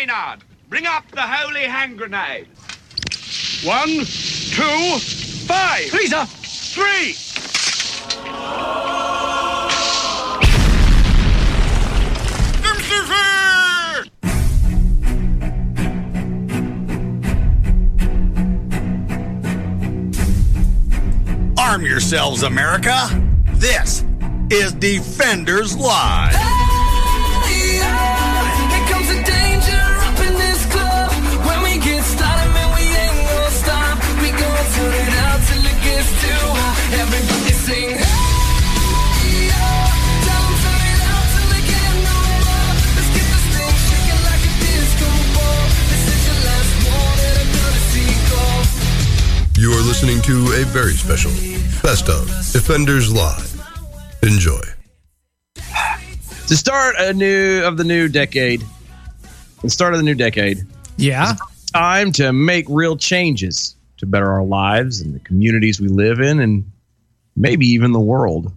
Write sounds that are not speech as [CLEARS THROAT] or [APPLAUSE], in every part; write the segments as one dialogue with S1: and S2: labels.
S1: Maynard, bring up the holy hand grenade. One, two, five.
S2: Freezer!
S1: Three.
S3: Arm yourselves, America. This is Defenders Live.
S4: You are listening to a very special Best of Defenders Live. Enjoy.
S5: To start a new of the new decade, the start of the new decade,
S6: Yeah.
S5: time to make real changes to better our lives and the communities we live in, and maybe even the world.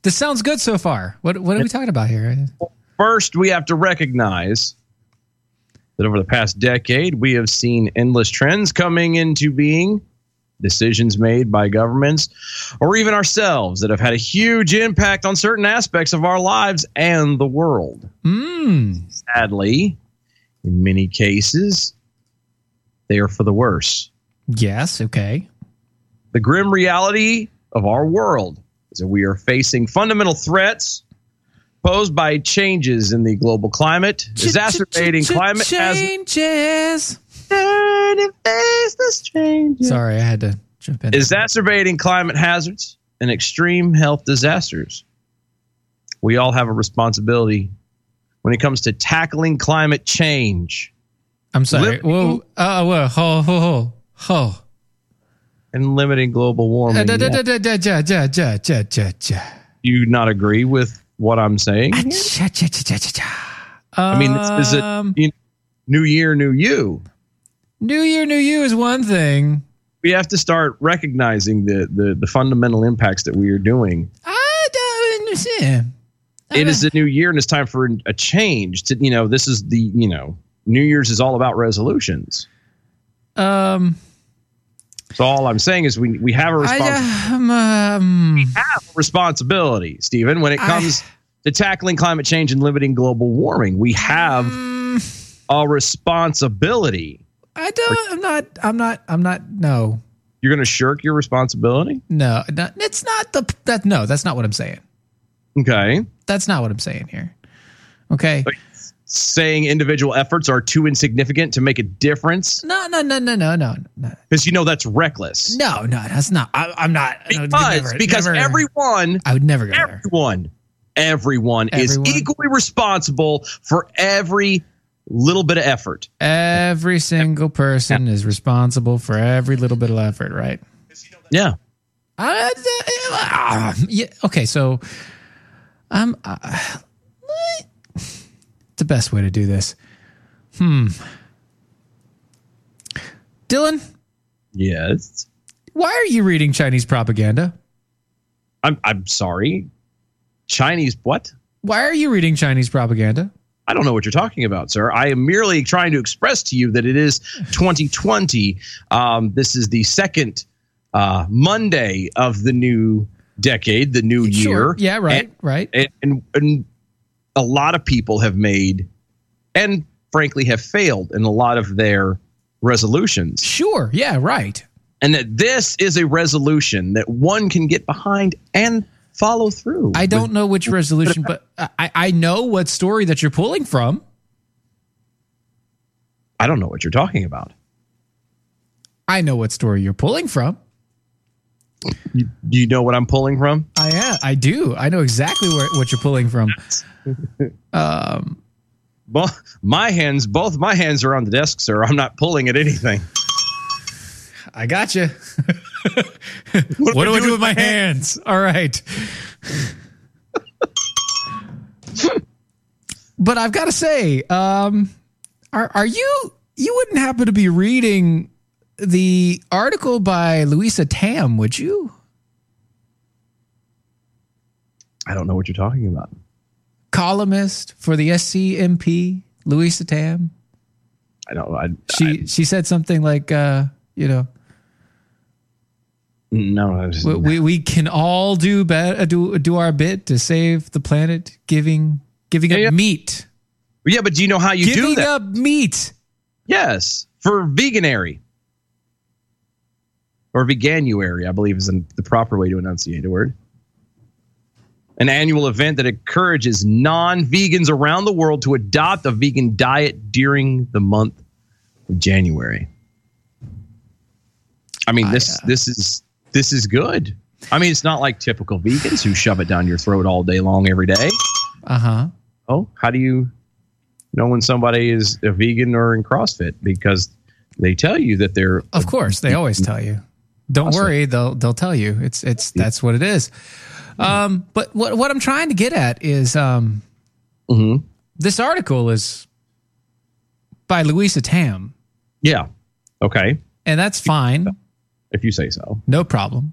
S6: This sounds good so far. What what are we talking about here?
S5: First, we have to recognize that over the past decade, we have seen endless trends coming into being, decisions made by governments or even ourselves that have had a huge impact on certain aspects of our lives and the world.
S6: Mm.
S5: Sadly, in many cases, they are for the worse.
S6: Yes, okay.
S5: The grim reality of our world is that we are facing fundamental threats posed by changes in the global climate, exacerbating climate
S6: changes.
S5: Turn and face the changes.
S6: Sorry, I had to jump in.
S5: Exacerbating climate hazards and extreme health disasters. We all have a responsibility when it comes to tackling climate change
S6: I'm sorry.
S5: Lip-
S6: Whoa. Uh, whoa. Ho, ho, ho. Ho.
S5: and limiting global
S6: Uh,
S5: warming.
S6: da, da,
S5: Yeah.
S6: da, da,
S5: you not agree with what I'm saying?
S6: Ah, cha, cha, cha, cha, cha, cha.
S5: I mean, this is it.
S6: Um,
S5: you- New year, new you.
S6: New Year, New You is one thing.
S5: We have to start recognizing the the, the fundamental impacts that we are doing.
S6: I don't understand.
S5: It is a new year, and it's time for a change. To you know, this is the you know, New Year's is all about resolutions.
S6: Um,
S5: So all I'm saying is we we have a
S6: I,
S5: respons-
S6: um, um,
S5: have a responsibility, Stephen, when it
S6: I-
S5: comes to tackling climate change and limiting global warming. We have
S6: mm,
S5: a responsibility.
S6: I don't. I'm not. I'm not. I'm not. No.
S5: You're going to shirk your responsibility,
S6: No. Not, it's not the. That. No. That's not what I'm saying.
S5: okay?
S6: That's not what I'm saying here. Okay.
S5: But- Saying individual efforts are too insignificant to make a difference
S6: No. No. No. No. No. No. No.
S5: because you know that's reckless.
S6: No. No. That's not. I, I'm not.
S5: Because
S6: never-
S5: because
S6: never-
S5: everyone
S6: I would never go there.
S5: everyone everyone is equally responsible for every little bit of effort.
S6: Every single person is responsible for every little bit of effort, right?
S5: Yeah.
S6: Uh, uh, yeah. Okay. So, um, uh, the best way to do this. Hmm. Dylan,
S5: Yes.
S6: why are you reading Chinese propaganda?
S5: I'm I'm sorry. Chinese what?
S6: Why are you reading Chinese propaganda?
S5: I don't know what you're talking about, sir. I am merely trying to express to you that it is 2020. Um, this is the second uh, Monday of the new decade, the new year.
S6: Yeah. Right.
S5: And-
S6: right.
S5: and, and, and a lot of people have made and frankly have failed in a lot of their resolutions
S6: Sure. Yeah. Right.
S5: and that this is a resolution that one can get behind and follow through
S6: I don't know which resolution, but I, I know what story that you're pulling from.
S5: i don't know what you're talking about
S6: I know what story you're pulling from.
S5: you, do you know what i'm pulling from
S6: I am. I do. I know exactly where, what you're pulling from. [LAUGHS] Um,
S5: well my hands both my hands are on the desk sir i'm not pulling at anything
S6: I got you. [LAUGHS] what do I do with my hands? All right. but I've got to say, um, are are you you wouldn't happen to be reading the article by Luisa Tam, would you?
S5: i don't know what you're talking about
S6: Columnist for the SCMP, Luisa Tam.
S5: I don't. I,
S6: She she said something like, uh, you know,
S5: no.
S6: We, we we can all do better, do do our bit to save the planet, giving giving up
S5: yeah.
S6: meat,
S5: yeah, but do you know how you do that?
S6: giving up meat.
S5: Yes, for veganary or veganuary, I believe is the proper way to enunciate a word. An annual event that encourages non-vegans around the world to adopt a vegan diet during the month of January. I mean, this
S6: uh,
S5: this is this is good. I mean, it's not like typical vegans who shove it down your throat all day long every day.
S6: Uh huh.
S5: Oh, how do you know when somebody is a vegan or in CrossFit? Because they tell you that they're
S6: Of course, they always tell you. Don't
S5: Awesome.
S6: worry, they'll they'll tell you. It's it's that's what it is. Um, but what what I'm trying to get at is um,
S5: Mhm.
S6: this article is by Luisa Tam,
S5: yeah. Okay,
S6: and that's fine,
S5: if you say so.
S6: no problem.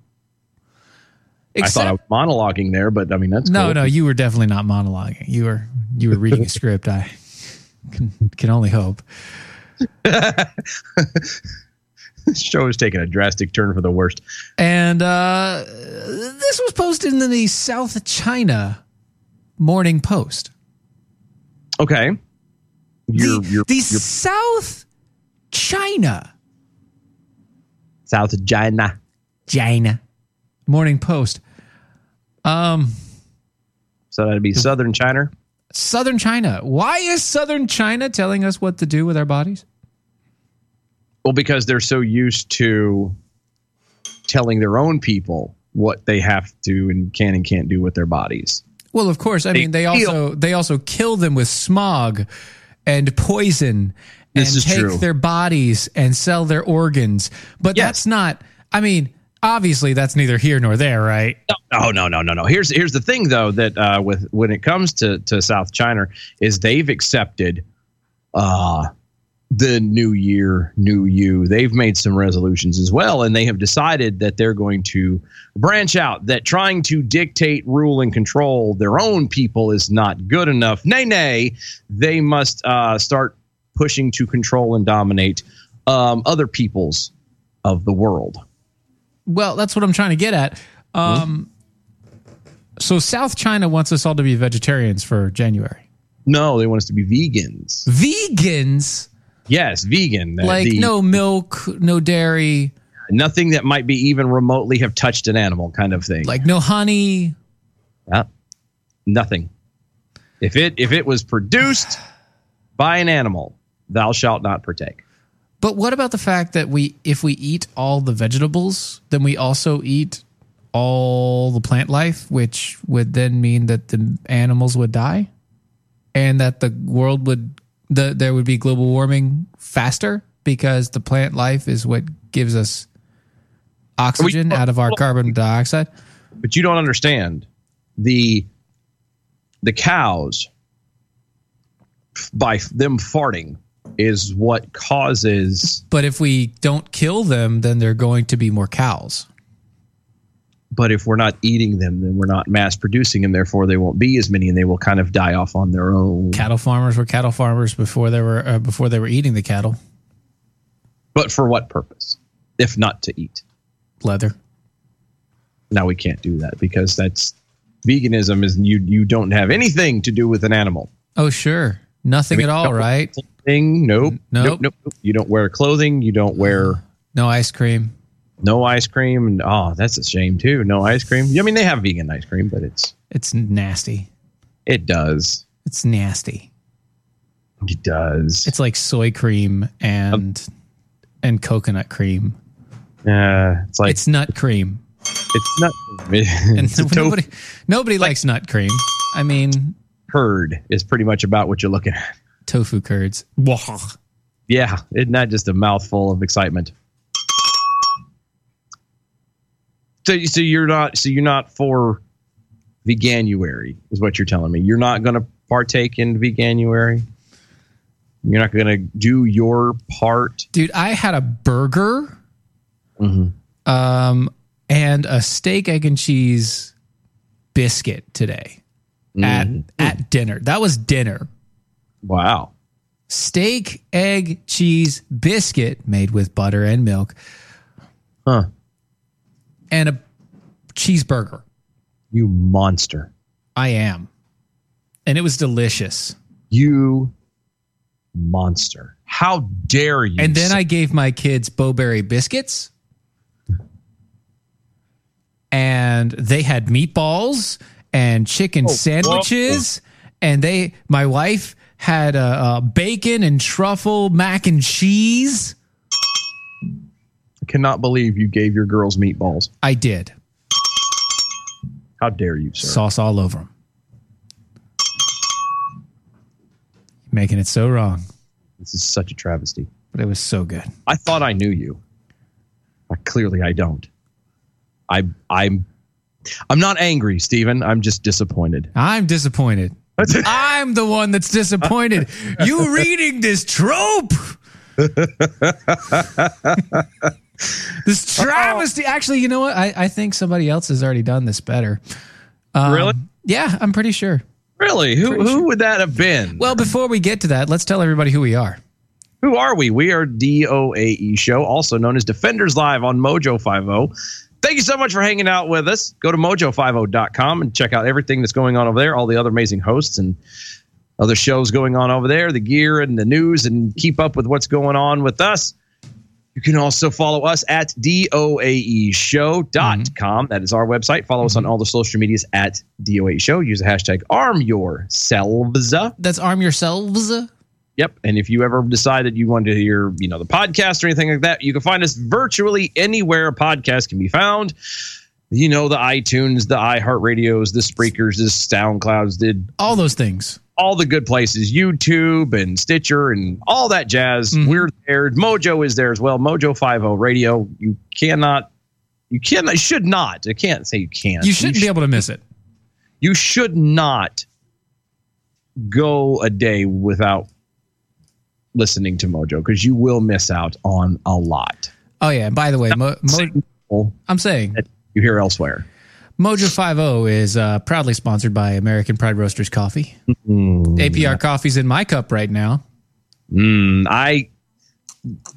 S5: I thought I was monologuing there, but I mean that's
S6: no,
S5: cool.
S6: no, you were definitely not monologuing. You were you were reading a [LAUGHS] script. I can, can only hope.
S5: This [LAUGHS] show is taking a drastic turn for the worst.
S6: And uh, this was posted in the South China Morning Post.
S5: Okay, you're
S6: the
S5: you're,
S6: the
S5: you're
S6: South China
S5: South China.
S6: China Morning Post. Um,
S5: So that'd be Southern China.
S6: Southern China. Why is Southern China telling us what to do with our bodies?
S5: Well, because they're so used to telling their own people what they have to and can and can't do with their bodies.
S6: Well, of course. I mean, they
S5: feel-
S6: also they also kill them with smog and poison
S5: This is
S6: take
S5: true.
S6: their bodies and sell their organs. But
S5: Yes.
S6: that's not. I mean, obviously, that's neither here nor there, right?
S5: Oh no no no no. Here's here's the thing though that uh, with when it comes to to South China is they've accepted uh the new year new you. They've made some resolutions as well, and they have decided that they're going to branch out. That trying to dictate, rule, and control their own people is not good enough. Nay nay, they must uh, start pushing to control and dominate um, other peoples of the world.
S6: Well, that's what I'm trying to get at. Um, so South China wants us all to be vegetarians for January.
S5: No, they want us to be vegans.
S6: Vegans,
S5: Yes, vegan. Uh,
S6: like
S5: the-
S6: no milk, no dairy,
S5: nothing that might be even remotely have touched an animal, kind of thing.
S6: like no honey.
S5: Yeah. nothing. If it if it was produced by an animal, thou shalt not partake.
S6: But what about the fact that we, if we eat all the vegetables, then we also eat all the plant life, which would then mean that the animals would die, and that the world would, the there would be global warming faster because the plant life is what gives us oxygen out of our carbon dioxide.
S5: But you don't understand the the cows by them farting is what causes
S6: But if we don't kill them, then there are going to be more cows.
S5: but if we're not eating them then we're not mass producing and therefore they won't be as many and they will kind of die off on their own
S6: Cattle farmers were cattle farmers before they were uh, before they were eating the cattle.
S5: but for what purpose if not to eat
S6: Leather.
S5: now we can't do that because that's veganism is you you don't have anything to do with an animal
S6: Oh, sure. Nothing at all, right?
S5: Thing nope
S6: Nope.
S5: nope nope you don't wear clothing you don't wear
S6: No ice cream.
S5: no ice cream oh that's a shame too no ice cream i mean they have vegan ice cream but it's
S6: It's nasty.
S5: it does
S6: It's nasty.
S5: it does
S6: It's like soy cream and and coconut cream.
S5: uh, it's like
S6: It's nut cream.
S5: it's nut. [LAUGHS]
S6: And
S5: it's a tofu
S6: nobody nobody likes nut cream. I mean,
S5: curd is pretty much about what you're looking at
S6: tofu curds. [LAUGHS]
S5: Yeah isn't that just a mouthful of excitement so, so you're not so you're not for veganuary is what you're telling me you're not going to partake in veganuary you're not going to do your part
S6: Dude, I had a burger
S5: Mhm.
S6: um and a steak egg and cheese biscuit today at
S5: Mm-hmm.
S6: at dinner. That was dinner.
S5: Wow
S6: steak, egg, cheese biscuit made with butter and milk,
S5: Huh.
S6: and a cheeseburger.
S5: You monster.
S6: I am. And it was delicious.
S5: You monster. How dare you?
S6: And then I gave my kids Bo-Berry biscuits. And they had meatballs and chicken oh, sandwiches. And they, my wife had uh, uh, bacon and truffle mac and cheese.
S5: I cannot believe you gave your girls meatballs.
S6: I did.
S5: How dare you, sir?
S6: Sauce all over them. Making it so wrong,
S5: This is such a travesty.
S6: but it was so good.
S5: I thought I knew you. But clearly I don't. I I'm I'm not angry, Stephen. I'm just disappointed.
S6: I'm disappointed. [LAUGHS] I'm the one that's disappointed. you reading this trope. this travesty. Actually, you know what? I, I think somebody else has already done this better. Um,
S5: really?
S6: Yeah, I'm pretty sure.
S5: Really? Who who would that have been?
S6: Well, before we get to that, let's tell everybody who we are.
S5: Who are we? We are DOAE Show, also known as Defenders Live on Mojo 50. Thank you so much for hanging out with us. Go to mojo50.com and check out everything that's going on over there, all the other amazing hosts and other shows going on over there, the gear and the news, and keep up with what's going on with us. You can also follow us at doaeshow.com. Mm-hmm. That is our website. Follow us on mm-hmm. all the social medias at doaeshow. Use the hashtag arm yourselves.
S6: That's arm yourselves.
S5: Yep. And if you ever decide that you want to hear, you know, the podcast or anything like that, you can find us virtually anywhere a podcast can be found. You know, the iTunes, the iHeartRadios, the Spreakers, the SoundClouds, did
S6: All those things.
S5: all the good places, YouTube and Stitcher and all that jazz. Mm-hmm. We're there. Mojo is there as well. Mojo 50 Radio. You cannot, you cannot, you should not. I can't say you can't.
S6: You shouldn't be able to miss it.
S5: you should not go a day without listening to Mojo because you will miss out on a lot
S6: Oh yeah. And by the way, Mo, Mo, I'm saying
S5: you hear elsewhere.
S6: Mojo 50 is uh, proudly sponsored by American Pride Roasters Coffee. APR coffee's in my cup right now.
S5: Mm, I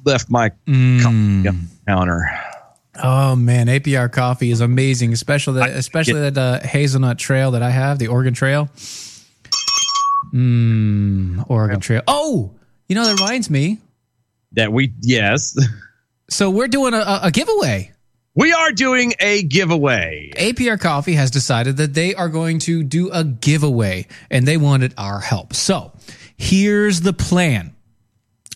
S5: left my
S6: Mm.
S5: counter.
S6: Oh man, APR coffee is amazing, especially that, especially that uh, hazelnut trail that I have, the Oregon Trail. Mmm, Oregon Trail. Oh, you know that reminds me.
S5: That we yes,
S6: So we're doing a, a, giveaway.
S5: we are doing a giveaway.
S6: APR Coffee has decided that they are going to do a giveaway and they wanted our help. So here's the plan.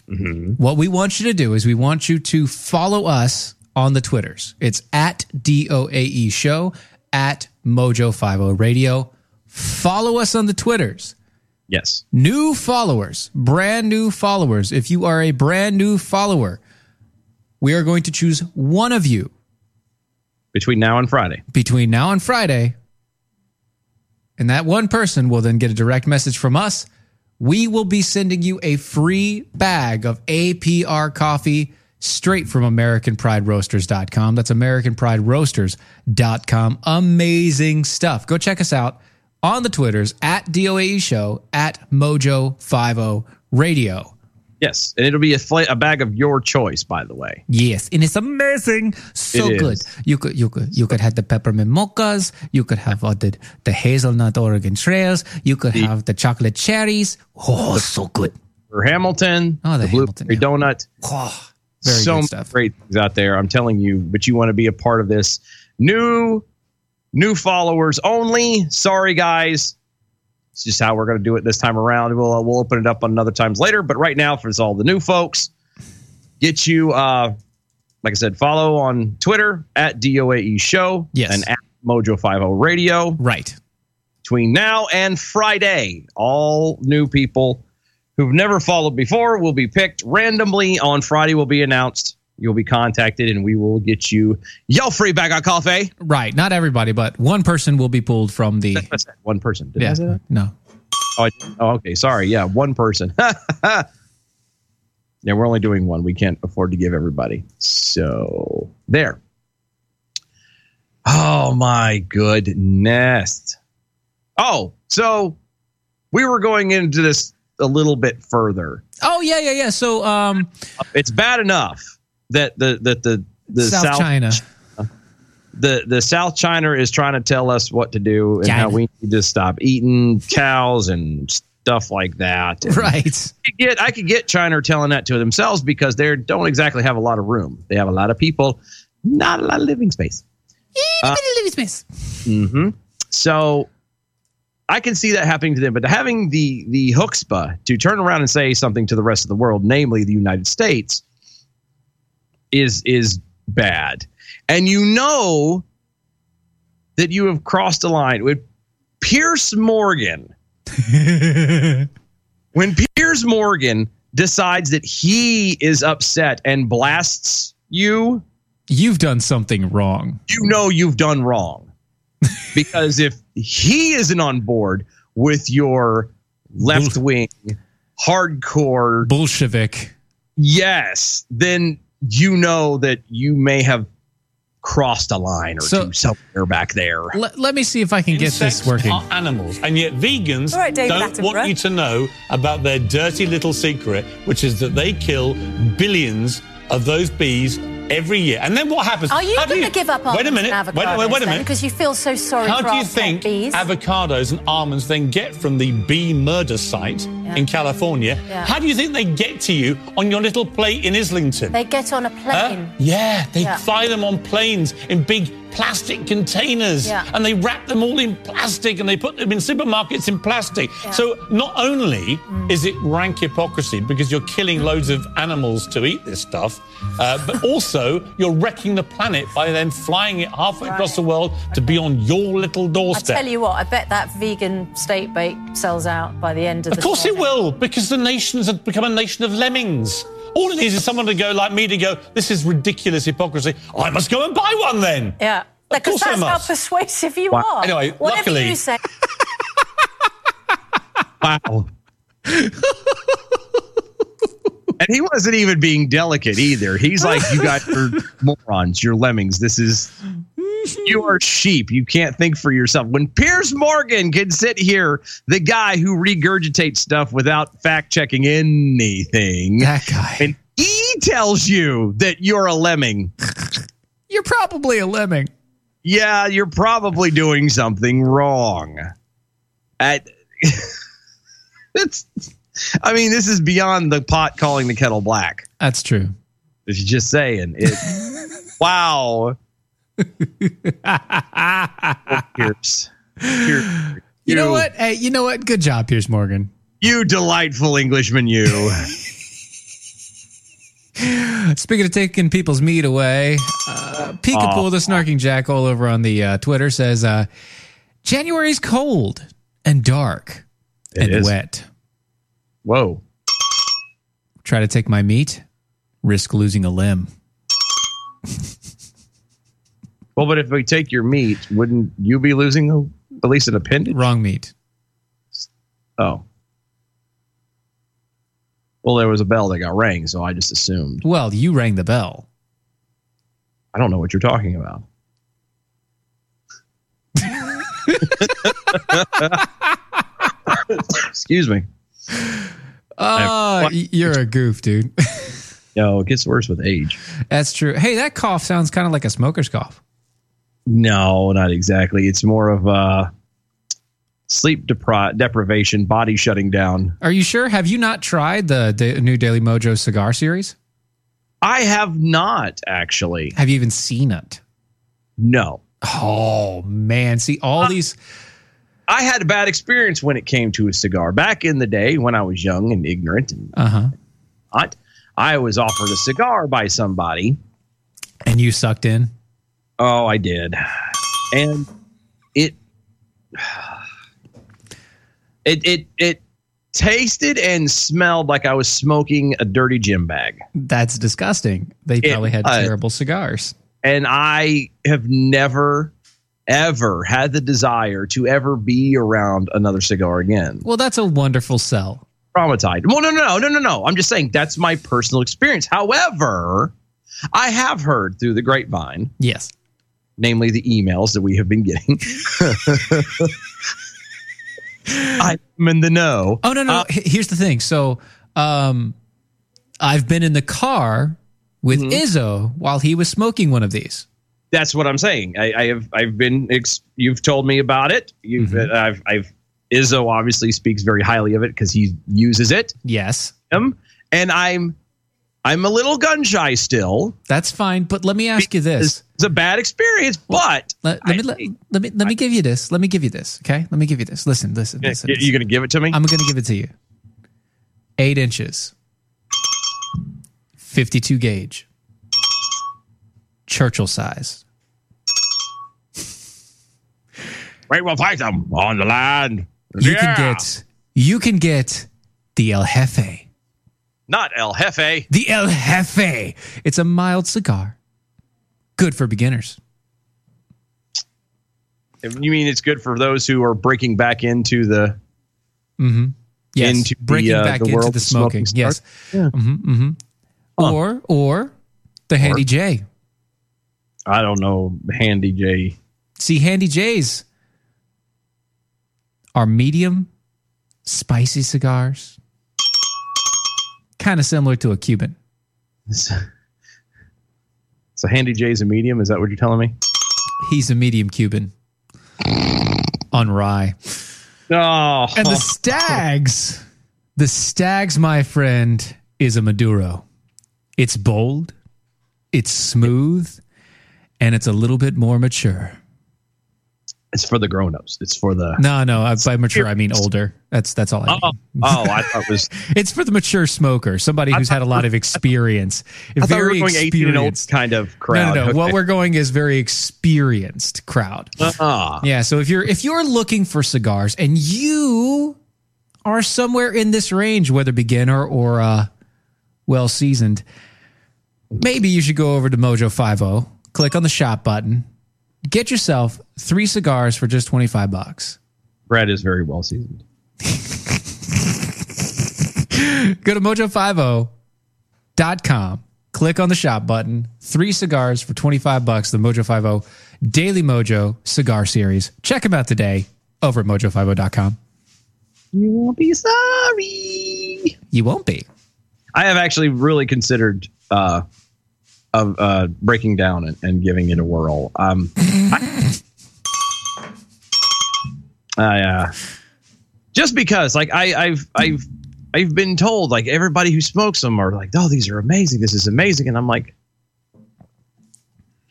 S6: Mm-hmm. What we want you to do is we want you to follow us on the Twitters. It's at DOAE E Show, at Mojo50 Radio. Follow us on the Twitters.
S5: Yes,
S6: New followers, brand new followers. If you are a brand new follower, we are going to choose one of you
S5: between now and Friday.
S6: between now and Friday. And that one person will then get a direct message from us. We will be sending you a free bag of APR coffee straight from AmericanPrideRoasters.com. That's AmericanPrideRoasters.com. Amazing stuff. Go check us out on the Twitters at DOAE Show, at Mojo50 Radio.
S5: Yes, and it'll be a, fla- a bag of your choice, by the way.
S6: Yes, and it's amazing, so
S5: It
S6: good. You could you could you could have the peppermint mochas. You could have uh, the the hazelnut Oregon trails. You could have the chocolate cherries. Oh, so good.
S5: For Hamilton,
S6: Oh, the
S5: the
S6: Hamilton,
S5: donut.
S6: Oh, very
S5: so
S6: good stuff.
S5: great things out there. I'm telling you, but you want to be a part of this. New, new followers only. Sorry, guys. It's just how we're going to do it this time around. We'll uh, we'll open it up on other times later. But right now, for all the new folks, get you. uh Like I said, follow on Twitter at DOAE Show.
S6: Yes.
S5: and at Mojo Five O Radio
S6: Right.
S5: between now and Friday. All new people who've never followed before will be picked randomly on Friday. Will be announced. You'll be contacted, and we will get you your free bag of coffee.
S6: Right. Not everybody, but one person will be pulled from the.
S5: One person. Did I
S6: Yeah.
S5: say that?
S6: No.
S5: Oh, I- oh, okay. Sorry. Yeah, one person. [LAUGHS] yeah, we're only doing one. We can't afford to give everybody. So there. Oh my goodness. Oh, so we were going into this a little bit further.
S6: Oh yeah, yeah, yeah. So um,
S5: It's bad enough that the that the the
S6: South,
S5: South,
S6: China.
S5: the the South China is trying to tell us what to do and how we need to stop eating cows and stuff like that. And
S6: Right.
S5: I could get I could get China telling that to themselves because they don't exactly have a lot of room. They have a lot of people, not a lot of living space. hmm So I can see that happening to them, but having the the chutzpah to turn around and say something to the rest of the world, namely the United States, is is bad. And you know that you have crossed a line with Piers Morgan. [LAUGHS] when Piers Morgan decides that he is upset and blasts you,
S6: You've done something wrong.
S5: you know you've done wrong. [LAUGHS] because if he isn't on board with your left wing hardcore
S6: Bolshevik.
S5: yes, then you know that you may have crossed a line or
S6: So-
S5: two somewhere back there.
S6: Let, let me see if I can get
S2: Insects
S6: this working.
S2: are animals, and yet vegans
S7: All right, David
S2: don't want
S7: Attenborough.
S2: you to know about their dirty little secret, which is that they kill billions of those bees every year. And then what happens?
S7: Are you
S2: How do
S7: going to give up
S2: Wait a minute.
S7: and
S2: Wait, wait, wait a minute.
S7: Because you feel so sorry
S2: How
S7: for
S2: do you think
S7: bees.
S2: avocados and almonds then get from the bee murder site in California?
S7: Yeah.
S2: How do you think they get to you on your little plate in Islington?
S7: they get on a
S2: Huh?
S7: plane.
S2: Yeah, they
S7: Yeah.
S2: fly them on planes in big plastic containers
S7: Yeah.
S2: and they wrap them all in plastic and they put them in supermarkets in plastic. So not only
S7: Mm.
S2: is it rank hypocrisy because you're killing loads of animals to eat this stuff, uh, but [LAUGHS] also you're wrecking the planet by then flying it halfway across the world to be on your little doorstep.
S7: I tell you what, I bet that vegan steak bake sells out by the end of,
S2: Of
S7: the
S2: course. Will, because the nations have become a nation of lemmings. All it needs is someone to go like me to go, this is ridiculous hypocrisy. I must go and buy one then.
S7: Yeah. Because
S2: course I
S7: that's how persuasive you
S5: Wow.
S7: are.
S2: Anyway,
S7: Whatever
S2: luckily-
S7: you say. [LAUGHS]
S5: Wow. and he wasn't even being delicate either. He's like, you guys are morons. You're lemmings. This is, you are sheep. You can't think for yourself. When Piers Morgan can sit here, the guy who regurgitates stuff without fact checking anything,
S6: That guy.
S5: and he tells you that you're a lemming.
S6: You're probably a lemming.
S5: Yeah, you're probably doing something wrong. At [LAUGHS] it's I mean, this is beyond the pot calling the kettle black.
S6: That's true.
S5: If you're just saying it [LAUGHS] wow. Piers. Piers.
S6: You know what? Hey, you know what? Good job, Piers Morgan.
S5: You delightful Englishman, you. [LAUGHS]
S6: Speaking of taking people's meat away, uh, Peekaboo, the snarking jack, all over on the uh, Twitter says, uh, "January's cold and dark
S5: It
S6: and
S5: is.
S6: wet.
S5: Whoa.
S6: Try to take my meat, risk losing a limb. [LAUGHS]
S5: Well, but if we take your meat, wouldn't you be losing a, at least an appendage?
S6: Wrong meat.
S5: Oh. Well, there was a bell that got rang, so I just assumed.
S6: Well, you rang the bell.
S5: I don't know what you're talking about. [LAUGHS] Excuse me.
S6: Ah, y- you're a goof, dude. [LAUGHS]
S5: No, it gets worse with age.
S6: That's true. Hey, that cough sounds kind of like a smoker's cough.
S5: No, not exactly. It's more of uh, sleep depri- deprivation, body shutting down.
S6: Are you sure? Have you not tried the new Daily Mojo cigar series?
S5: I have not actually.
S6: Have you even seen it?
S5: No.
S6: Oh man, see all these.
S5: I had a bad experience when it came to a cigar. Back in the day when I was young and ignorant and
S6: Uh huh.
S5: not, I was offered a cigar by somebody.
S6: And you sucked in.
S5: Oh, I did. And it [SIGHS] it it it tasted and smelled like I was smoking a dirty gym bag.
S6: That's disgusting. They
S5: It
S6: probably had terrible cigars.
S5: And I have never ever had the desire to ever be around another cigar again.
S6: Well, that's a wonderful sell.
S5: Traumatized. Well, no, no, no, no, no, no. I'm just saying that's my personal experience. However, I have heard through the grapevine
S6: Yes.
S5: Namely the emails that we have been getting, [LAUGHS] I'm in the know.
S6: Oh no, no. H- Here's the thing. So, um, I've been in the car with Izzo while he was smoking one of these.
S5: That's what I'm saying. I, I have I've been ex- you've told me about it. You've uh, I've I've Izzo obviously speaks very highly of it because he uses it.
S6: Yes,
S5: Him and I'm I'm a little gun shy still.
S6: that's fine. But let me ask you this.
S5: It's, a bad experience, but
S6: Let, let
S5: I-
S6: me let, let me let me give you this. Let me give you this. Okay. Let me give you this. Listen. Listen. Listen.
S5: you, you gonna give it to me?
S6: I'm going to give it to you. Eight inches, 52 gauge, Churchill size.
S5: right, we'll fight them on the land.
S6: You
S5: Yeah.
S6: can get you can get the El Jefe.
S5: Not El Jefe.
S6: The El Jefe. It's a mild cigar. Good for beginners.
S5: You mean it's good for those who are breaking back into the
S6: Yes,
S5: Into the,
S6: breaking
S5: uh,
S6: back
S5: the
S6: into the
S5: smoking
S6: smoking. Yes.
S5: cigars?
S6: hmm hmm Or or the Handy J.
S5: I don't know, Handy J.
S6: See, Handy J's are medium, spicy cigars, kind of similar to a Cuban. [LAUGHS]
S5: So Handy J's a medium. Is that what you're telling me?
S6: He's a medium Cuban on rye.
S5: No.
S6: And the Stags, the Stags, my friend, is a Maduro. It's bold, it's smooth, and it's a little bit more mature.
S5: It's for the grown-ups. It's for the.
S6: No, no, I- by mature I mean older. That's that's all I mean.
S5: Oh, oh, I thought it was. [LAUGHS]
S6: It's for the mature smoker, somebody who's had a lot of experience.
S5: I we
S6: very
S5: were going 18 and old
S6: experienced.
S5: kind of crowd.
S6: no, no. What
S5: Okay.
S6: we're going is very experienced crowd.
S5: Ah,
S6: Yeah, so if you're if you're looking for cigars and you are somewhere in this range, whether beginner or uh, well seasoned, maybe you should go over to Mojo 50, click on the shop button, get yourself three cigars for just 25 bucks.
S5: Brad is very well seasoned. [LAUGHS]
S6: Go to mojo50.com, click on the shop button, three cigars for 25 bucks, the Mojo 50 Daily Mojo Cigar Series. Check them out today over at mojo50.com.
S5: You won't be sorry.
S6: You won't be.
S5: I have actually really considered uh, of uh, breaking down and, and giving it a whirl. Um, I, I, uh, just because, like, I, I've I've I've been told, like, everybody who smokes them are like, oh, these are amazing. This is amazing, and I'm like.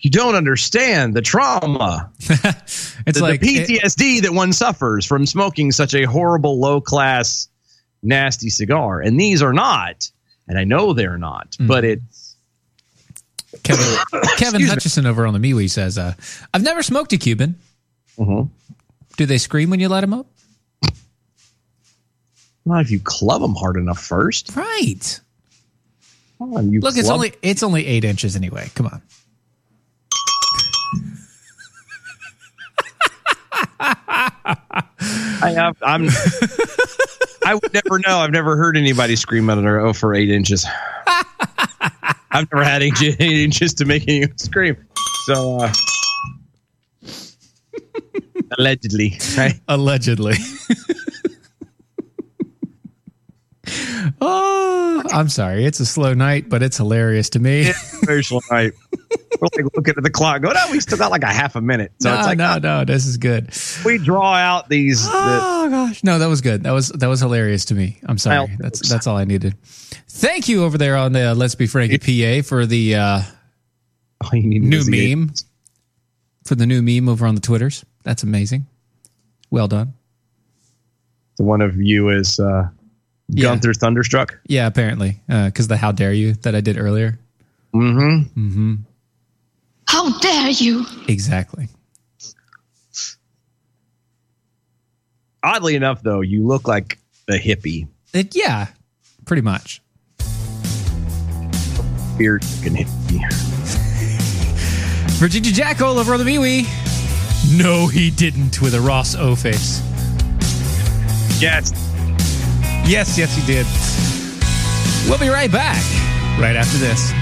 S5: You don't understand the trauma, [LAUGHS]
S6: It's
S5: the,
S6: like
S5: the PTSD that one suffers from smoking such a horrible, low class, nasty cigar. And these are not, and I know they're not,
S6: Mm.
S5: but it
S6: Kevin, [COUGHS] Kevin. Hutchison over on the MeWe says, uh, I've never smoked a Cuban.
S5: Mhm.
S6: Do they scream when you light them up?
S5: Not if you club them hard enough first.
S6: Right.
S5: Come on, you
S6: Look, it's
S5: club-
S6: only it's only eight inches anyway. Come on.
S5: I have. I'm. [LAUGHS] I would never know. I've never heard anybody scream at her oh for eight inches. I've never had eight, eight inches to make anyone scream. So uh, [LAUGHS] allegedly, right?
S6: Allegedly. [LAUGHS] oh, I'm sorry. It's a slow night, but it's hilarious to me.
S5: Very slow night. We're like looking at the clock. Go, no, we still got like a half a minute. So
S6: no,
S5: it's like
S6: no, no. This is good.
S5: we draw out these. The,
S6: Oh gosh, no, that was good. That was that was hilarious to me. I'm sorry. That's that's all I needed. Thank you over there on the Let's Be Frankie PA for the uh, [LAUGHS]
S5: all you need
S6: new
S5: the-
S6: meme. For the new meme over on the Twitters. That's amazing. Well done.
S5: The one of you is uh,
S6: Yeah.
S5: Gunther Thunderstruck.
S6: Yeah, apparently, because the "How dare you" that I did earlier.
S5: Mm-hmm. Mm-hmm.
S8: How dare you?
S6: Exactly.
S5: Oddly enough, though, you look like a hippie,
S6: It, yeah, pretty much.
S5: beard looking hippie.
S6: Virginia Jack all over on the MeWe. No, he didn't with a Ross O face.
S5: Yes.
S6: Yes, yes, he did. We'll be right back right after this.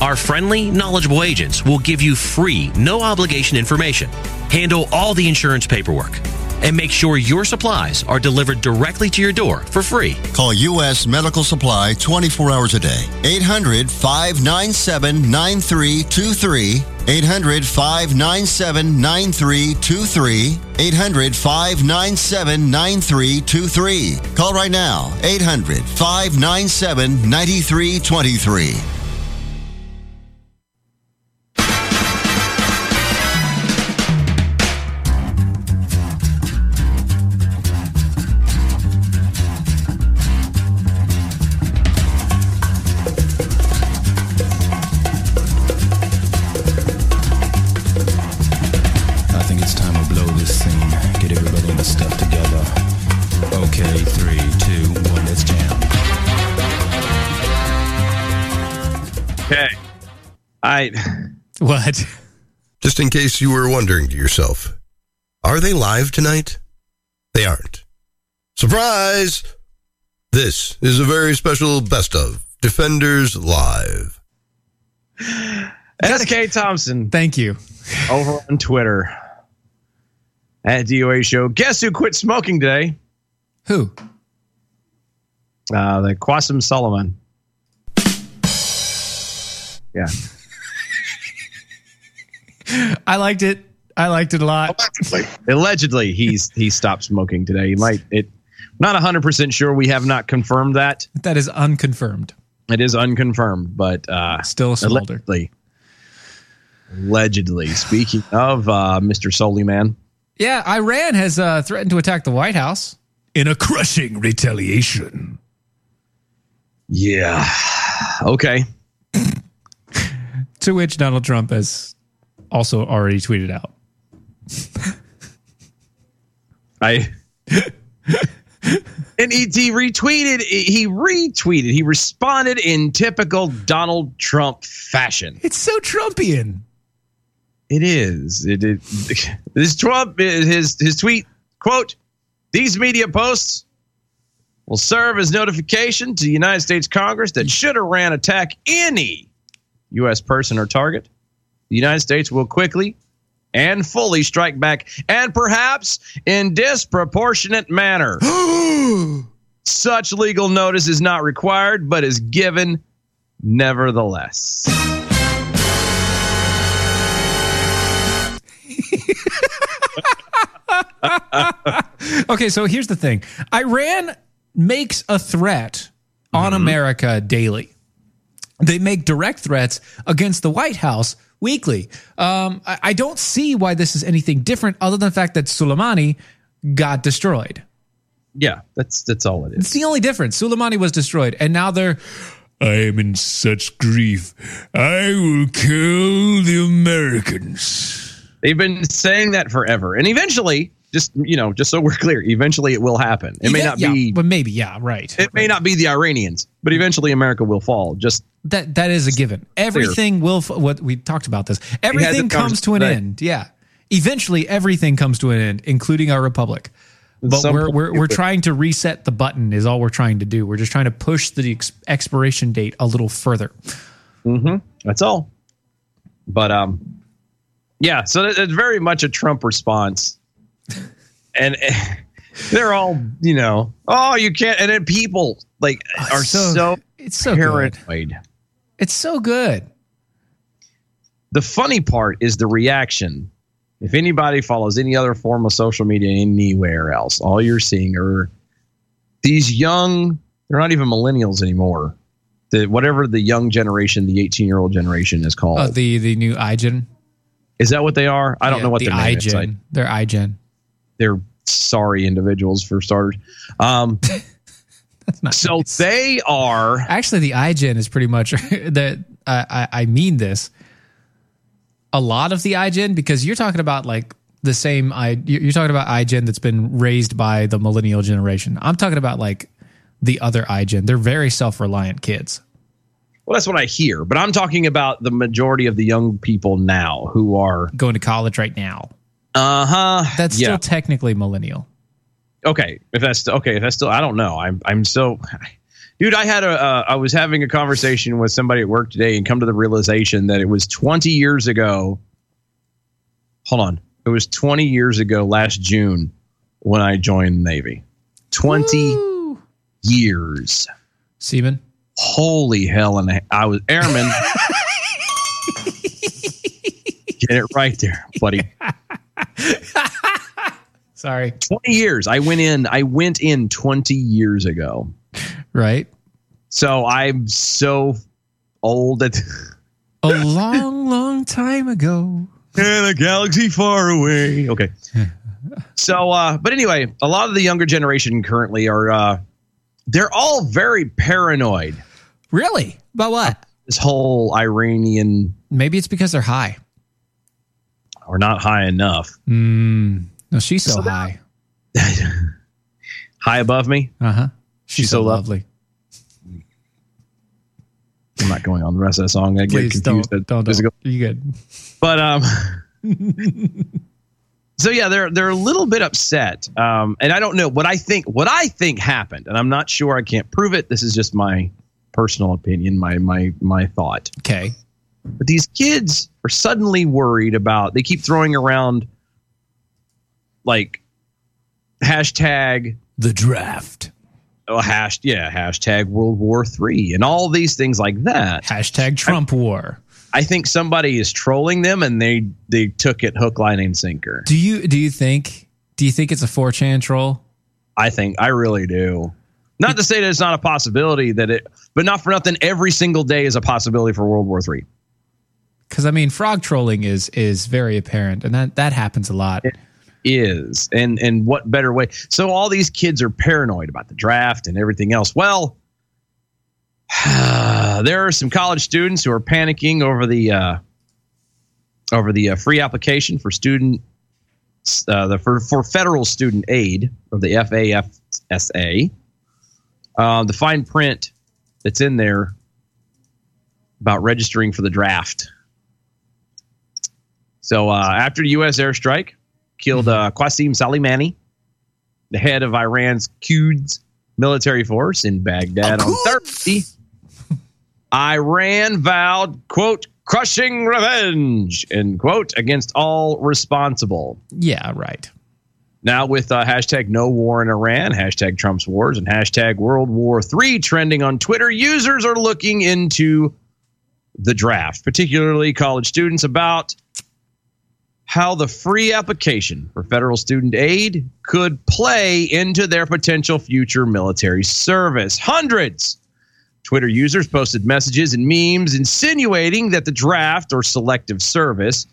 S9: Our friendly, knowledgeable agents will give you free, no obligation information, handle all the insurance paperwork, and make sure your supplies are delivered directly to your door for free.
S10: Call U.S. Medical Supply 24 hours a day. 800 597 9323. 800 597 9323. 800 597 9323. Call right now. 800 597 9323.
S11: I. [LAUGHS]
S6: What?
S4: Just in case you were wondering to yourself, are they live tonight? They aren't. Surprise! This is a very special best of Defenders Live.
S5: SK Thompson.
S6: Thank you.
S5: Over on Twitter at DOA Show. Guess who quit smoking today?
S6: Who?
S5: Uh, the Quasim Solomon. Yeah. [LAUGHS]
S6: I liked it. I liked it a lot.
S5: Allegedly, he's he stopped smoking today. He might it. Not hundred percent sure. We have not confirmed that.
S6: That is unconfirmed.
S5: It is unconfirmed, but uh,
S6: still a smolder.
S5: allegedly. Allegedly. Speaking of uh, Mr. Soliman,
S6: Yeah, Iran has uh, threatened to attack the White House in a crushing retaliation.
S5: Yeah. Okay. [LAUGHS]
S6: To which Donald Trump has also already tweeted out.
S5: I [LAUGHS] and ET retweeted. He retweeted. He responded in typical Donald Trump fashion.
S6: It's so Trumpian.
S5: It is. It is. [LAUGHS] This Trump his his tweet quote: These media posts will serve as notification to the United States Congress that should Iran attack any U.S. person or target, the United States will quickly and fully strike back, and perhaps in disproportionate manner. [GASPS] Such legal notice is not required, but is given nevertheless. [LAUGHS]
S6: okay, so here's the thing Iran makes a threat on mm-hmm. America daily. They make direct threats against the White House weekly. Um, I, I don't see why this is anything different other than the fact that Soleimani got destroyed.
S5: Yeah, that's that's all it is.
S6: It's the only difference. Soleimani was destroyed, and now they're. I am in such grief. I will kill the Americans.
S5: They've been saying that forever. And eventually, just you know, just so we're [LAUGHS] clear, eventually it will happen. It may
S6: Yeah,
S5: not
S6: yeah,
S5: be
S6: but maybe, yeah, right.
S5: it may not be the Iranians, but eventually America will fall. Just
S6: That that is a given. Everything will. f- What we talked about this. Everything comes to an end. Yeah. Eventually, everything comes to an end, including our republic. But
S5: some
S6: we're we're we're trying to reset the button. Is all we're trying to do. We're just trying to push the ex- expiration date a little further.
S5: hmm That's all. But um, yeah. So it's very much a Trump response, and [LAUGHS] eh, they're all you know. Oh, you can't. And then people like are
S6: so-
S5: so,
S6: it's so good. It's so good.
S5: The funny part is the reaction. If anybody follows any other form of social media anywhere else, all you're seeing are these young. They're not even millennials anymore. The whatever the young generation, the 18 year old generation is called.
S6: Oh, the the new iGen.
S5: Is that what they are? I don't
S6: Yeah,
S5: know what
S6: the
S5: name is.
S6: IGen. They're iGen.
S5: They're sorry individuals for starters. Um, [LAUGHS]
S6: That's not
S5: so they are
S6: Actually, the iGen is pretty much [LAUGHS] that. I I I mean this. A lot of the iGen because you're talking about like the same i you're you're talking about iGen that's been raised by the millennial generation. I'm talking about like the other iGen. They're very self reliant kids.
S5: well, that's what I hear. But I'm talking about the majority of the young people now who are
S6: going to college right now.
S5: Uh huh.
S6: That's
S5: yeah.
S6: still technically millennial.
S5: okay. If that's okay, if that's still, I don't know. I'm I'm so. [LAUGHS] Dude, I had a uh, I was having a conversation with somebody at work today and come to the realization that it was 20 years ago. Hold on. It was 20 years ago last June when I joined the Navy. 20 years.
S6: Seaman.
S5: Holy hell and I was airman. [LAUGHS] Get it right there, buddy. [LAUGHS] [LAUGHS]
S6: Sorry.
S5: 20 years. I went in I went in 20 years ago.
S6: Right.
S5: So I'm so old that
S6: A long, long time ago. [LAUGHS]
S5: in a galaxy far away. Okay. [LAUGHS] So uh but anyway, a lot of the younger generation currently are uh they're all very paranoid.
S6: Really? About what?
S5: This whole Iranian
S6: Maybe it's because they're high.
S5: Or not high enough.
S6: Mm, no, she's so, high. [LAUGHS]
S5: High above me.
S6: Uh huh. She's,
S5: She's
S6: so
S5: so lo-
S6: lovely.
S5: I'm not going on the rest of the song. I get
S6: Please
S5: confused.
S6: don't. Don't. don't. You good?
S5: But um [LAUGHS] So yeah, they're they're a little bit upset. Um and I don't know what I think what I think happened, and I'm not sure I can't prove it. This is just my personal opinion, my my my thought.
S6: Okay.
S5: But these kids are suddenly worried about they keep throwing around like hashtag
S6: The draft.
S5: oh, hash yeah, hashtag World War Three and all these things like that.
S6: Hashtag Trump war.
S5: I think somebody is trolling them and they they took it hook, line, and sinker.
S6: Do you do you think do you think it's a 4chan troll?
S5: I think I really do. Not to say that it's not a possibility that it, but not for nothing. Every single day is a possibility for World War Three.
S6: Because I mean, frog trolling is is very apparent, and that that happens a lot.
S5: Is and and what better way? So all these kids are paranoid about the draft and everything else. Well, [SIGHS] there are some college students who are panicking over the uh, over the uh, free application for student uh, the for, for federal student aid of the FAFSA. Uh, the fine print that's in there about registering for the draft. So uh, after the U.S. airstrike killed uh, Qasim Soleimani, the head of Iran's Quds military force in Baghdad on Thursday, Iran vowed, quote, crushing revenge, end quote, against all responsible.
S6: Yeah, right.
S5: Now, with uh, hashtag no war in Iran, hashtag Trump's wars, and hashtag World War III trending on Twitter, users are looking into the draft, particularly college students, about how the free application for federal student aid could play into their potential future military service. Hundreds Twitter users posted messages and memes insinuating that the draft or selective service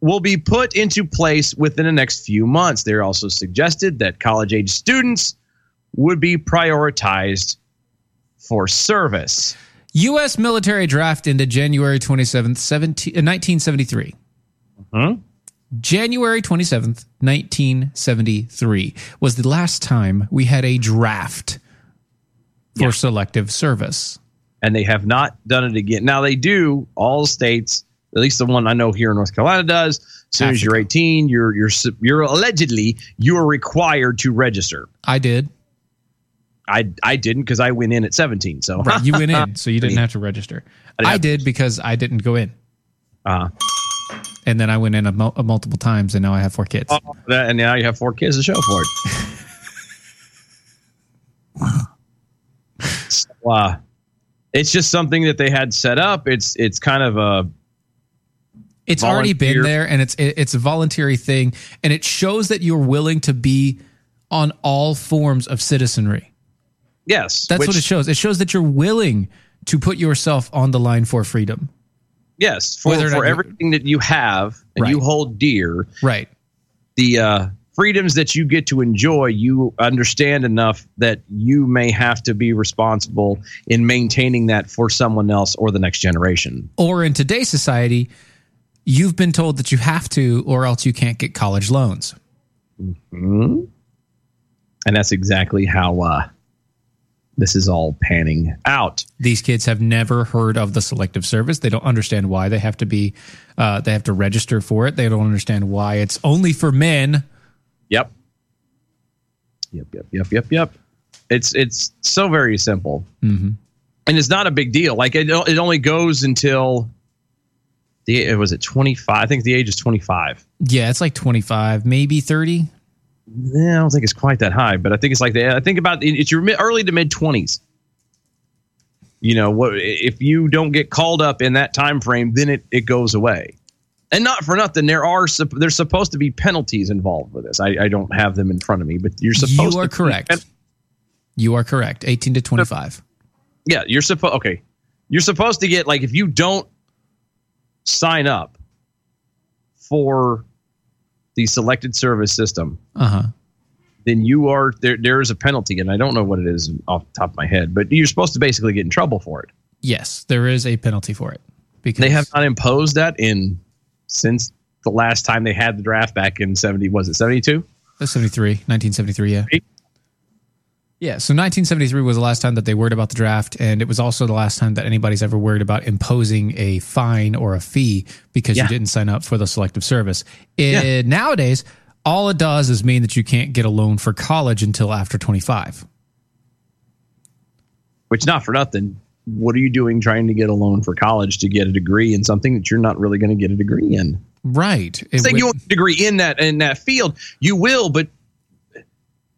S5: will be put into place within the next few months. They also suggested that college age students would be prioritized for service.
S6: U.S. military draft into January 27th, 17, uh, 1973.
S5: Hmm?
S6: January 27th, 1973 was the last time we had a draft for selective service.
S5: and they have not done it again. Now they do. All states, at least the one I know here in North Carolina, does. As soon as you're 18, you're you're you're allegedly you are required to register.
S6: I did.
S5: I I didn't because I went in at 17. So
S6: Right, you went in, [LAUGHS] so you didn't have to register. I
S5: have
S6: did because I didn't go in.
S5: Uh,
S6: and then I went in a, a multiple times, and now I have four kids.
S5: Oh, that, and now you have four kids to show for it. [LAUGHS] so, uh, it's just something that they had set up. It's it's kind of a
S6: It's already been there, and it's it- it's a voluntary thing, and it shows that you're willing to be on all forms of citizenry.
S5: Yes,
S6: That's what it shows. It shows that you're willing to put yourself on the line for freedom.
S5: Yes, for,
S6: Whether
S5: for everything that you have and you hold dear,
S6: right?
S5: The uh, freedoms that you get to enjoy, you understand enough that you may have to be responsible in maintaining that for someone else or the next generation.
S6: Or in today's society, you've been told that you have to, or else you can't get college loans.
S5: hmm And that's exactly how uh, this is all panning out.
S6: These kids have never heard of the selective service. They don't understand why they have to be, uh, they have to register for it. They don't understand why it's only for men.
S5: Yep. Yep. Yep. Yep. Yep. Yep. It's it's so very simple,
S6: Mm-hmm.
S5: and it's not a big deal. Like it, it only goes until the was it twenty five. I think the age is twenty five.
S6: Yeah, it's like 25, maybe 30.
S5: I don't think it's quite that high, but I think it's like the I think about it's your mid, early to mid twenties. You know what? If you don't get called up in that time frame, then it, it goes away. And not for nothing, there are there's supposed to be penalties involved with this. I, I don't have them in front of me, but you're supposed
S6: You are
S5: to
S6: correct. You are correct. 18 to 25.
S5: Yeah, you're supposed okay. You're supposed to get like if you don't sign up for the selected service system,
S6: Uh huh.
S5: then you are there. There is a penalty, and I don't know what it is off the top of my head, but you're supposed to basically get in trouble for it.
S6: Yes, there is a penalty for it. Because
S5: They have not imposed that in since the last time they had the draft back in seventy. Was it seventy two?
S6: Uh, 73, 1973, yeah. Yeah, so 1973 was the last time that they worried about the draft, and it was also the last time that anybody's ever worried about imposing a fine or a fee because
S5: Yeah.
S6: you didn't sign up for the selective service. It,
S5: Yeah.
S6: Nowadays, all it does is mean that you can't get a loan for college until after 25.
S5: Which not for nothing. What are you doing trying to get a loan for college to get a degree in something that you're not really going to get a degree in?
S6: Right. It
S5: Say
S6: would-
S5: you want a degree in that in that field, you will, but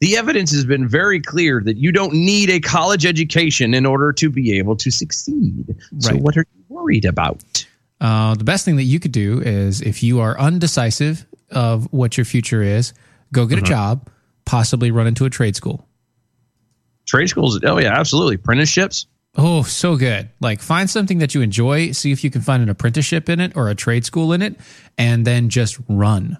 S5: the evidence has been very clear that you don't need a college education in order to be able to succeed. So what are you worried about?
S6: Uh, the best thing that you could do is if you are undecisive of what your future is, go get a job, possibly run into a trade school.
S5: Trade schools, oh yeah, absolutely. Apprenticeships.
S6: Oh, so good. Like find something that you enjoy, see if you can find an apprenticeship in it or a trade school in it, and then just run.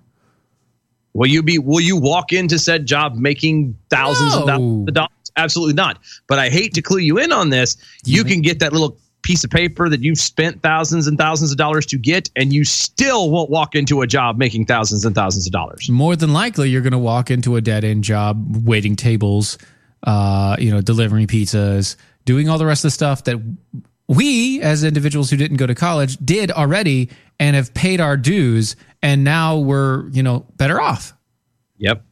S5: Will you be will you walk into said job making thousands of thousands of dollars? Absolutely not. But I hate to clue you in on this. You can get that little piece of paper that you've spent thousands and thousands of dollars to get, and you still won't walk into a job making thousands and thousands of dollars.
S6: More than likely, you're going to walk into a dead end job, waiting tables, uh, you know, delivering pizzas, doing all the rest of the stuff that we, as individuals who didn't go to college, did already and have paid our dues, and now we're you know better off.
S5: Yep.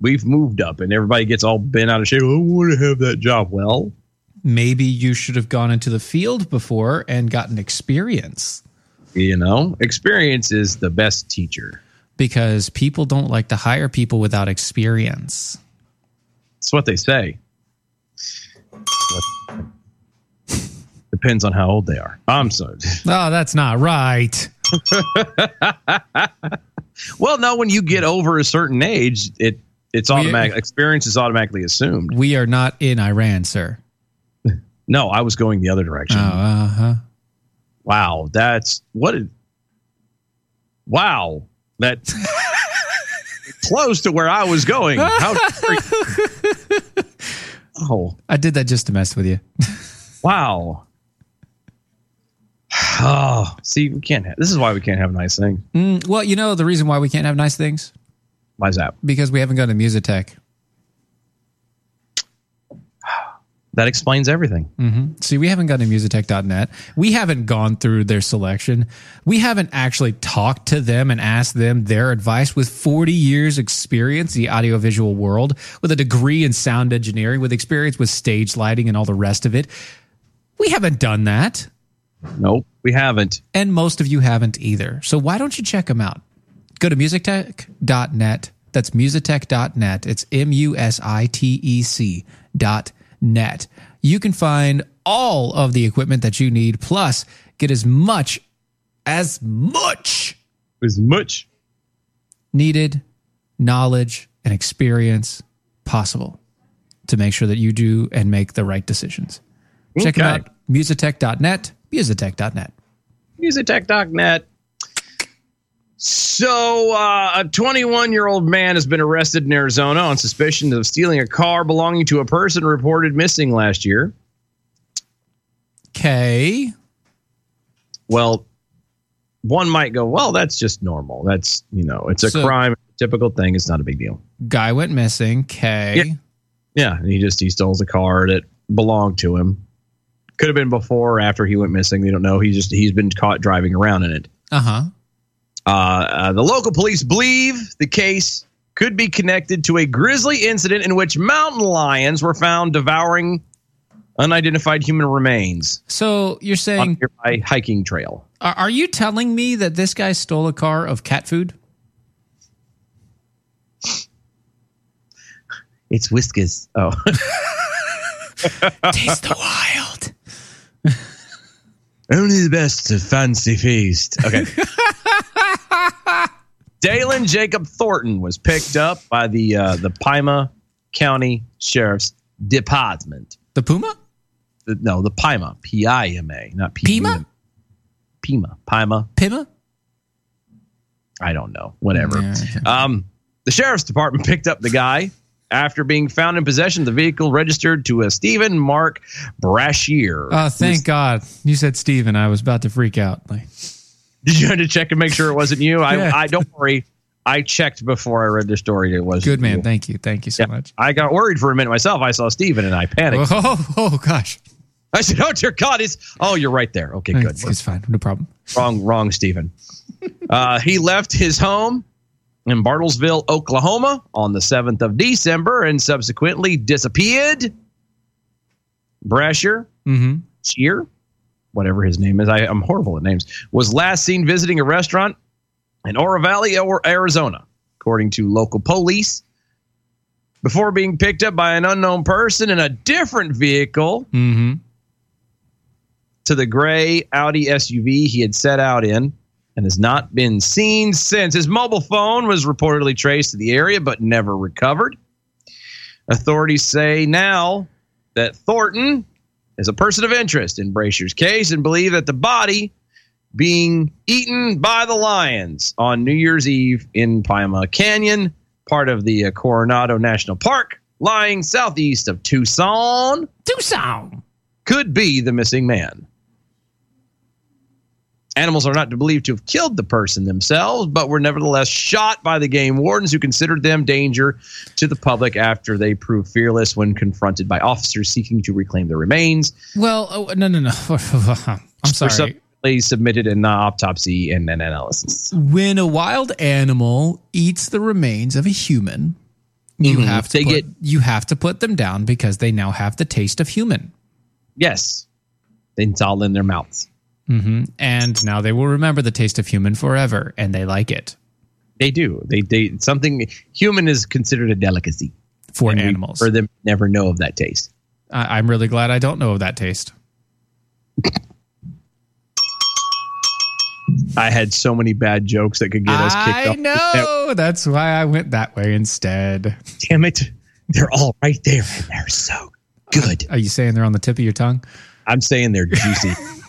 S5: We've moved up and everybody gets all bent out of shape. Oh, I want to have that job. Well,
S6: Maybe you should have gone into the field before and gotten experience.
S5: You know, experience is the best teacher.
S6: Because people don't like to hire people without experience.
S5: That's what they say. Depends on how old they are. I'm sorry. [LAUGHS]
S6: Oh, that's not right. [LAUGHS]
S5: well, no, when you get over a certain age, it it's automatic. Experience is automatically assumed.
S6: We are not in Iran, sir. [LAUGHS]
S5: No, I was going the other direction.
S6: Oh, uh huh.
S5: Wow, that's what. A, wow, that [LAUGHS] close to where I was going. How? oh,
S6: I did that just to mess with you.
S5: wow. [SIGHS] Oh, see, we can't. Have, this is why we can't have nice things.
S6: Mm, well, you know the reason why we can't have nice things
S5: Why is that?
S6: because we haven't gone to Musitec. [SIGHS]
S5: That explains everything.
S6: hmm See, we haven't gone to Musitec.net. We haven't gone through their selection. We haven't actually talked to them and asked them their advice with 40 years experience in the audiovisual world, with a degree in sound engineering, with experience with stage lighting and all the rest of it. We haven't done that.
S5: Nope, we haven't.
S6: And most of you haven't either. So why don't you check them out? Go to musitec.net. That's musitec.net. It's M U S I T E C dot net. You can find all of the equipment that you need, plus get as much, as much,
S5: as much
S6: needed knowledge and experience possible to make sure that you do and make the right decisions. Check them
S5: Okay.
S6: out, musitec.net, musitec.net.
S5: Musitec.net. So, uh, a 21 year old man has been arrested in Arizona on suspicion of stealing a car belonging to a person reported missing last year.
S6: Okay.
S5: Well, one might go, well, that's just normal. That's, you know, it's a
S6: So-
S5: crime, typical thing. It's not a big deal.
S6: Guy went missing. Okay.
S5: Yeah. Yeah. And he just, he stole a car that belonged to him. Could have been before or after he went missing. We don't know. He's just, he's been caught driving around in it.
S6: Uh-huh.
S5: Uh, uh, the local police believe the case could be connected to a grisly incident in which mountain lions were found devouring unidentified human remains
S6: So you're
S5: on a
S6: saying,
S5: nearby hiking trail.
S6: are, are you telling me that this guy stole a car of cat food?
S5: It's whiskers. Oh, [LAUGHS]
S6: Taste the wild. [LAUGHS]
S5: only the best of fancy feast. Okay. [LAUGHS] Dalen Jacob Thornton was picked up by the uh, the Pima County Sheriff's Department.
S6: The Puma?
S5: The- no, the Pima, P I M A, not P
S6: Pima?
S5: Pima, Pima.
S6: Pima?
S5: I don't know. Whatever.
S6: Yeah,
S5: Um, the sheriff's department picked up the guy after being found in possession of the vehicle registered to a Stephen Mark Brashear.
S6: Oh, thank God. You said Steven. I was about to freak out. Like,
S5: Did you have to check and make sure it wasn't you? [LAUGHS]
S6: Yeah.
S5: I, I don't worry. I checked before I read the story. It was
S6: good man. Thank you. Thank you so much.
S5: I got worried for a minute myself. I saw Stephen and I panicked.
S6: Oh, [LAUGHS] oh, gosh.
S5: I said, "Oh dear God, he's oh, you're right there. Okay, good.
S6: It's, it's fine. No problem.
S5: Wrong, wrong, Stephen. Uh, he left his home in Bartlesville, Oklahoma on the 7th of December and subsequently disappeared. Brasher,
S6: Mm-hmm.
S5: Shear, whatever his name is, I, I'm horrible at names, was last seen visiting a restaurant in Oro Valley, Arizona, according to local police. Before being picked up by an unknown person in a different vehicle
S6: Mm-hmm.
S5: to the gray Audi SUV he had set out in and has not been seen since. His mobile phone was reportedly traced to the area but never recovered. Authorities say now that Thornton is a person of interest in Brasher's case and believe that the body being eaten by the lions on New Year's Eve in Pima Canyon, part of the uh, Coronado National Park, lying southeast of Tucson,
S6: Tucson
S5: could be the missing man. Animals are not believed to have killed the person themselves, but were nevertheless shot by the game wardens who considered them danger to the public after they proved fearless when confronted by officers seeking to reclaim the remains.
S6: Well, oh, no, no, no. [LAUGHS] I'm sorry.
S5: subsequently submitted an autopsy and an analysis.
S6: When a wild animal eats the remains of a human, you
S5: Mhm.
S6: have to
S5: They
S6: put,
S5: get-
S6: you have to put them down because they now have the taste of human.
S5: Yes, it's all in their mouths.
S6: Hmm And now they will remember the taste of human forever, and they like it
S5: They do. They they something human is considered a delicacy
S6: for
S5: And we-
S6: animals.
S5: For them, never know of that taste.
S6: I, I'm really glad I don't know of that taste.
S5: I had so many bad jokes that could get us kicked
S6: I
S5: off.
S6: know. That's why I went that way instead.
S5: Damn it. They're all right there and they're so good.
S6: Are you saying they're on the tip of your tongue?
S5: I'm saying they're juicy. [LAUGHS]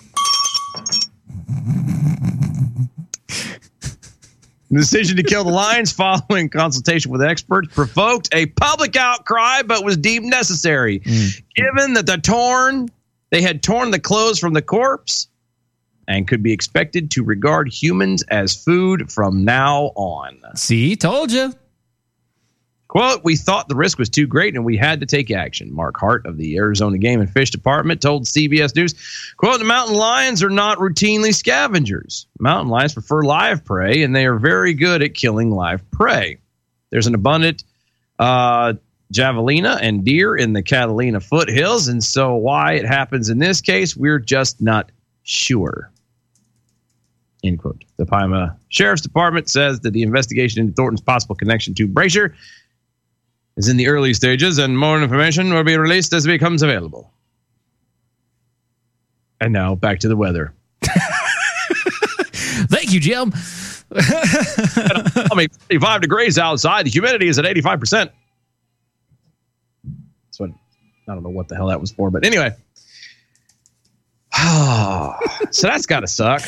S5: The decision to kill the lions following consultation with experts provoked a public outcry but was deemed necessary. Hmm. Given that the torn they had torn the clothes from the corpse and could be expected to regard humans as food from now on.
S6: See, told you.
S5: Quote, we thought the risk was too great and we had to take action. Mark Hart of the Arizona Game and Fish Department told CBS News, quote, the mountain lions are not routinely scavengers. Mountain lions prefer live prey and they are very good at killing live prey. There's an abundant uh, javelina and deer in the Catalina foothills, and so why it happens in this case, we're just not sure. End quote. The Pima Sheriff's Department says that the investigation into Thornton's possible connection to Brasher is in the early stages, and more information will be released as it becomes available. And now back to the weather. [LAUGHS]
S6: Thank you, Jim.
S5: I mean, 55 degrees outside. The humidity is at 85%. That's what I don't know what the hell that was for, but anyway. [SIGHS] so that's got to suck.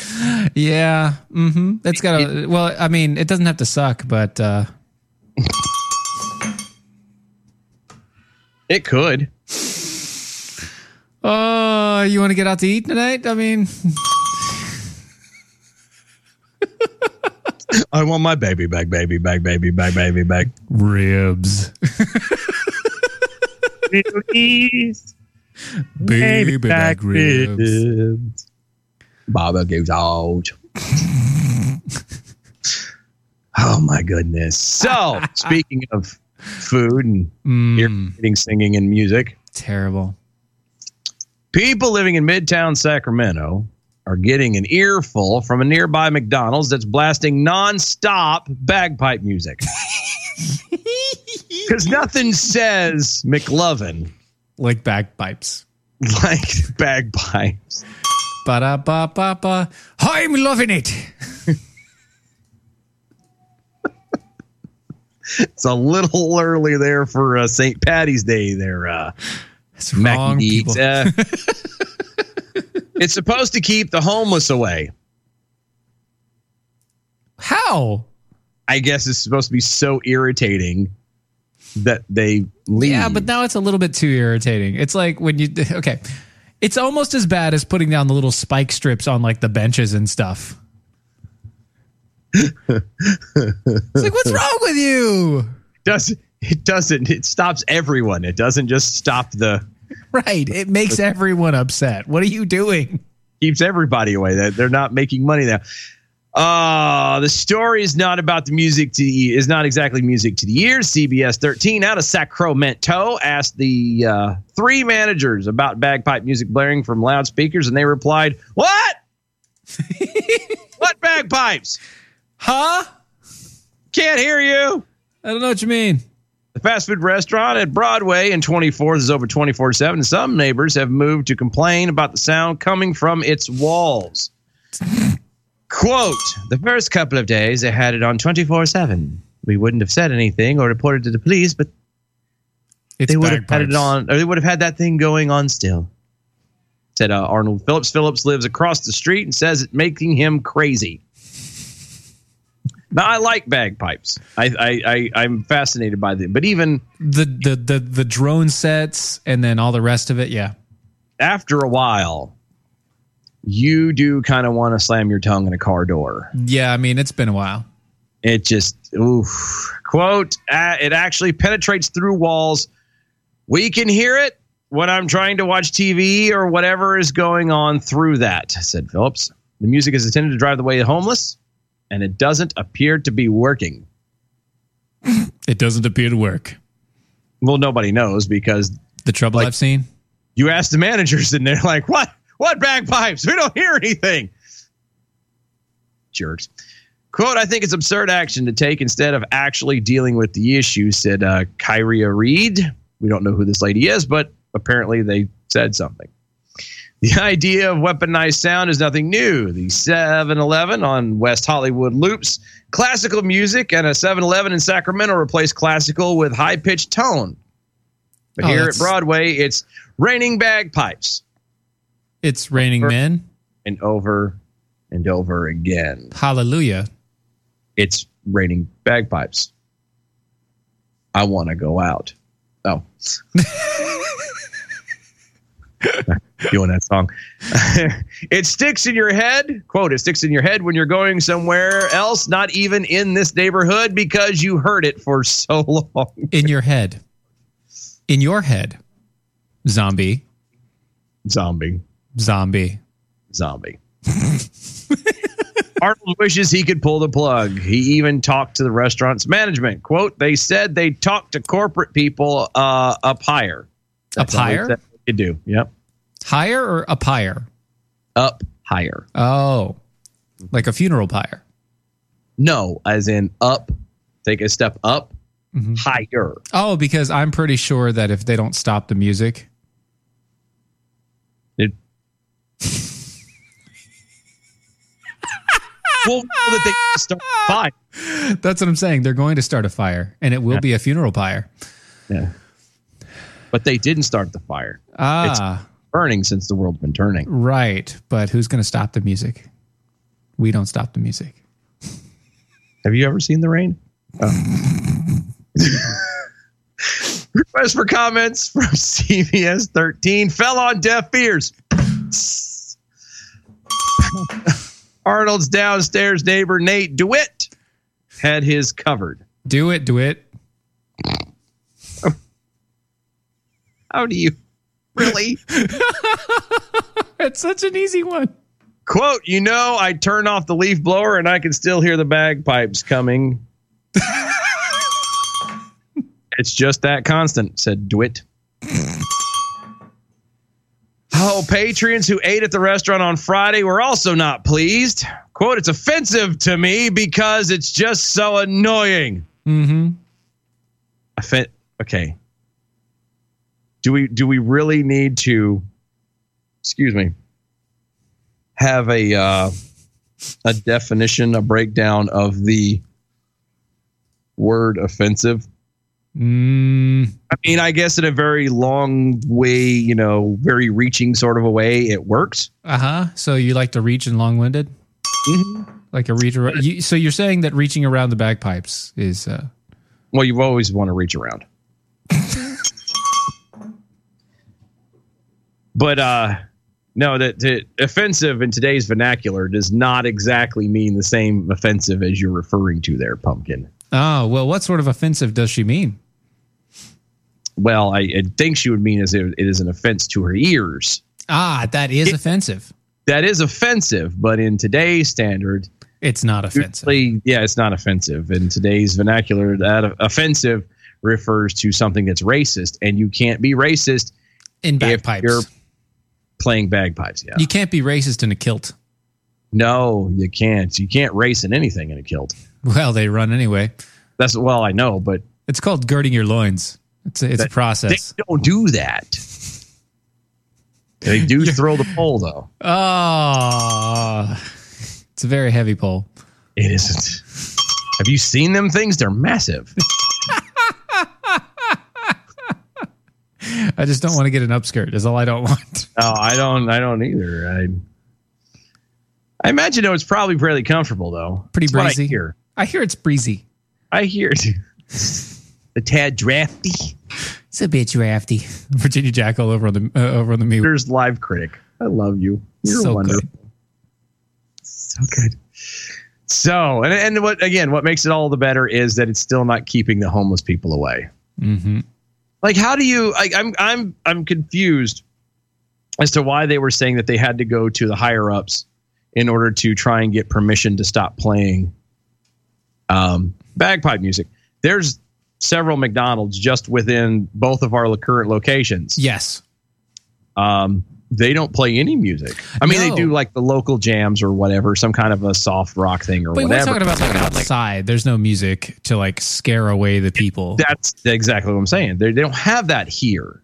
S6: Yeah. Mm-hmm. That's got to. Well, I mean, it doesn't have to suck, but uh,
S5: it could.
S6: Oh, you want to get out to eat tonight? I mean,
S5: I want my baby back, baby back, baby back, baby back.
S6: ribs. Baby back back ribs.
S5: Baba goes out. [LAUGHS] oh my goodness. So, speaking of food and eating, mm. singing, and music,
S6: Terrible.
S5: people living in Midtown Sacramento are getting an earful from a nearby McDonald's that's blasting nonstop bagpipe music. [LAUGHS] Because nothing says McLovin
S6: Like bagpipes.
S5: like bagpipes.
S6: Ba da ba ba ba. I'm loving it. [LAUGHS]
S5: It's a little [LAUGHS] early there for uh, St. Patty's Day there, uh, Mackie
S6: wrong, people.
S5: Uh, [LAUGHS] it's supposed to keep the homeless away.
S6: How?
S5: I guess it's supposed to be so irritating that they leave.
S6: Yeah, but now it's a little bit too irritating. It's like when you [LAUGHS] okay, it's almost as bad as putting down the little spike strips on like the benches and stuff. It's like, what's wrong with you?
S5: does it doesn't it stops everyone. It doesn't just stop the
S6: Right. It makes everyone upset. What are you doing?
S5: keeps everybody away. That they're not making money now. Uh, the story is not about the music to the is not exactly music to the ears. CBS 13 out of Sacramento asked the uh, three managers about bagpipe music blaring from loudspeakers, and they replied, "What? [LAUGHS] what bagpipes?
S6: Huh?
S5: Can't hear you."
S6: I don't know what you mean.
S5: The fast food restaurant at Broadway and 24th is over 24 7. Some neighbors have moved to complain about the sound coming from its walls. Quote The first couple of days, they had it on 24 7. We wouldn't have said anything or reported to the police, but
S6: It's
S5: they would have had it on, or they would have had that thing going on still. Said uh, Arnold Phillips. Phillips lives across the street and says it's making him crazy. Now I like bagpipes. I, I, I I'm fascinated by them, but even
S6: The the the the drone sets and then all the rest of it. Yeah.
S5: after a while, you do kind of want to slam your tongue in a car door.
S6: Yeah. I mean, it's been a while.
S5: It just, oof. Quote, uh, it actually penetrates through walls. We can hear it when I'm trying to watch TV or whatever is going on through that, said Phillips. The music is intended to drive the way the homeless, and it doesn't appear to be working.
S6: It doesn't appear to work.
S5: Well, nobody knows because
S6: The trouble I've seen.
S5: you ask the managers and they're like, what? What bagpipes? We don't hear anything. Jerks. Quote, I think it's absurd action to take instead of actually dealing with the issue, said uh, Kyria Reed. We don't know who this lady is, but apparently they said something. The idea of weaponized sound is nothing new. The 7 Eleven on West Hollywood loops classical music, and a 7 Eleven in Sacramento replaced classical with high pitched tone. But
S6: Oh,
S5: here at Broadway, it's raining bagpipes
S6: It's raining men.
S5: and over and over again.
S6: Hallelujah.
S5: It's raining bagpipes. I want to go out. Oh. [LAUGHS] [LAUGHS] [LAUGHS] doing that song. [LAUGHS] it sticks in your head. Quote, it sticks in your head when you're going somewhere else, not even in this neighborhood, because you heard it for so long.
S6: In your head. In your head. Zombie.
S5: Zombie.
S6: Zombie.
S5: Zombie. [LAUGHS] Arnold wishes he could pull the plug. He even talked to the restaurant's management. Quote, they said they talked to corporate people uh, up higher.
S6: Up higher?
S5: could do. Yep.
S6: Higher or up higher?
S5: Up higher.
S6: Oh. Like a funeral pyre.
S5: No, as in up, take a step up,
S6: Mm-hmm.
S5: higher.
S6: Oh, because I'm pretty sure that if they don't stop the music,
S5: It, [LAUGHS] well, that they start fire.
S6: that's what I'm saying. They're going to start a fire, and it will
S5: Yeah.
S6: be a funeral pyre.
S5: Yeah. But they didn't start the fire.
S6: Ah,
S5: Burning since the world's been turning.
S6: right. But who's going to stop the music? We don't stop the music. [LAUGHS]
S5: Have you ever seen the rain? Oh. [LAUGHS] Request for comments from [LAUGHS] CBS 13 fell on deaf ears. Arnold's downstairs neighbor Nate DeWitt had his covered.
S6: Do it, do it.
S5: How do you really? [LAUGHS]
S6: It's such an easy one.
S5: Quote, you know, I turn off the leaf blower and I can still hear the bagpipes coming. [LAUGHS] it's just that constant, said DeWitt. Oh, patrons who ate at the restaurant on Friday were also not pleased. Quote, it's offensive to me because it's just so annoying.
S6: Mm-hmm.
S5: Offen- okay. Do we do we really need to excuse me have a uh, a definition, a breakdown of the word offensive?
S6: Mm,
S5: I mean, I guess in a very long way, you know, very reaching sort of a way, it works.
S6: uh huh. So you like to reach and long winded? Like a reach around. You, so you're saying that reaching around the bagpipes is. Uh,
S5: Well, you always want to reach around. [LAUGHS] but uh no, that that offensive in today's vernacular does not exactly mean the same offensive as you're referring to there, pumpkin.
S6: oh, well, what sort of offensive does she mean?
S5: Well, I, I think she would mean as it, it is an offense to her ears.
S6: Ah, that is offensive.
S5: That is offensive, but in today's standard,
S6: It's not offensive.
S5: yeah, it's not offensive. In today's vernacular, that offensive refers to something that's racist, and you can't be racist
S6: In
S5: if
S6: bagpipes.
S5: Playing bagpipes. Yeah,
S6: You can't be racist in a kilt.
S5: no, you can't. You can't race in anything in a kilt.
S6: Well, they run anyway.
S5: That's well, I know, but
S6: It's called girding your loins. It's a, it's a process.
S5: they don't do that. They do [LAUGHS] throw the pole, though.
S6: Oh, it's a very heavy pole.
S5: It isn't. Have you seen them things? They're massive. [LAUGHS]
S6: I just don't want to get an upskirt. Is all I don't [LAUGHS] want.
S5: No, I don't. I don't either. I. I imagine it was probably fairly comfortable, though.
S6: Pretty
S5: That's
S6: breezy.
S5: I hear.
S6: I hear it's breezy.
S5: I hear it. [LAUGHS] the tad drafty.
S6: It's a bit drafty. [LAUGHS] Virginia Jack all over on the uh, over on the mute.
S5: There's live critic. I love you. You're
S6: So
S5: wonderful.
S6: good.
S5: So good. So, and and what again? What makes it all the better is that it's still not keeping the homeless people away.
S6: Mm-hmm.
S5: Like, how do you? Like, I'm I'm I'm confused as to why they were saying that they had to go to the higher ups in order to try and get permission to stop playing um, bagpipe music. There's several McDonald's just within both of our current locations.
S6: Yes.
S5: Um, they don't play any music. I mean,
S6: No.
S5: they do like the local jams or whatever, some kind of a soft rock thing or
S6: But we're talking about like outside. There's no music to like scare away the people.
S5: That's exactly what I'm saying. They, they don't have that here.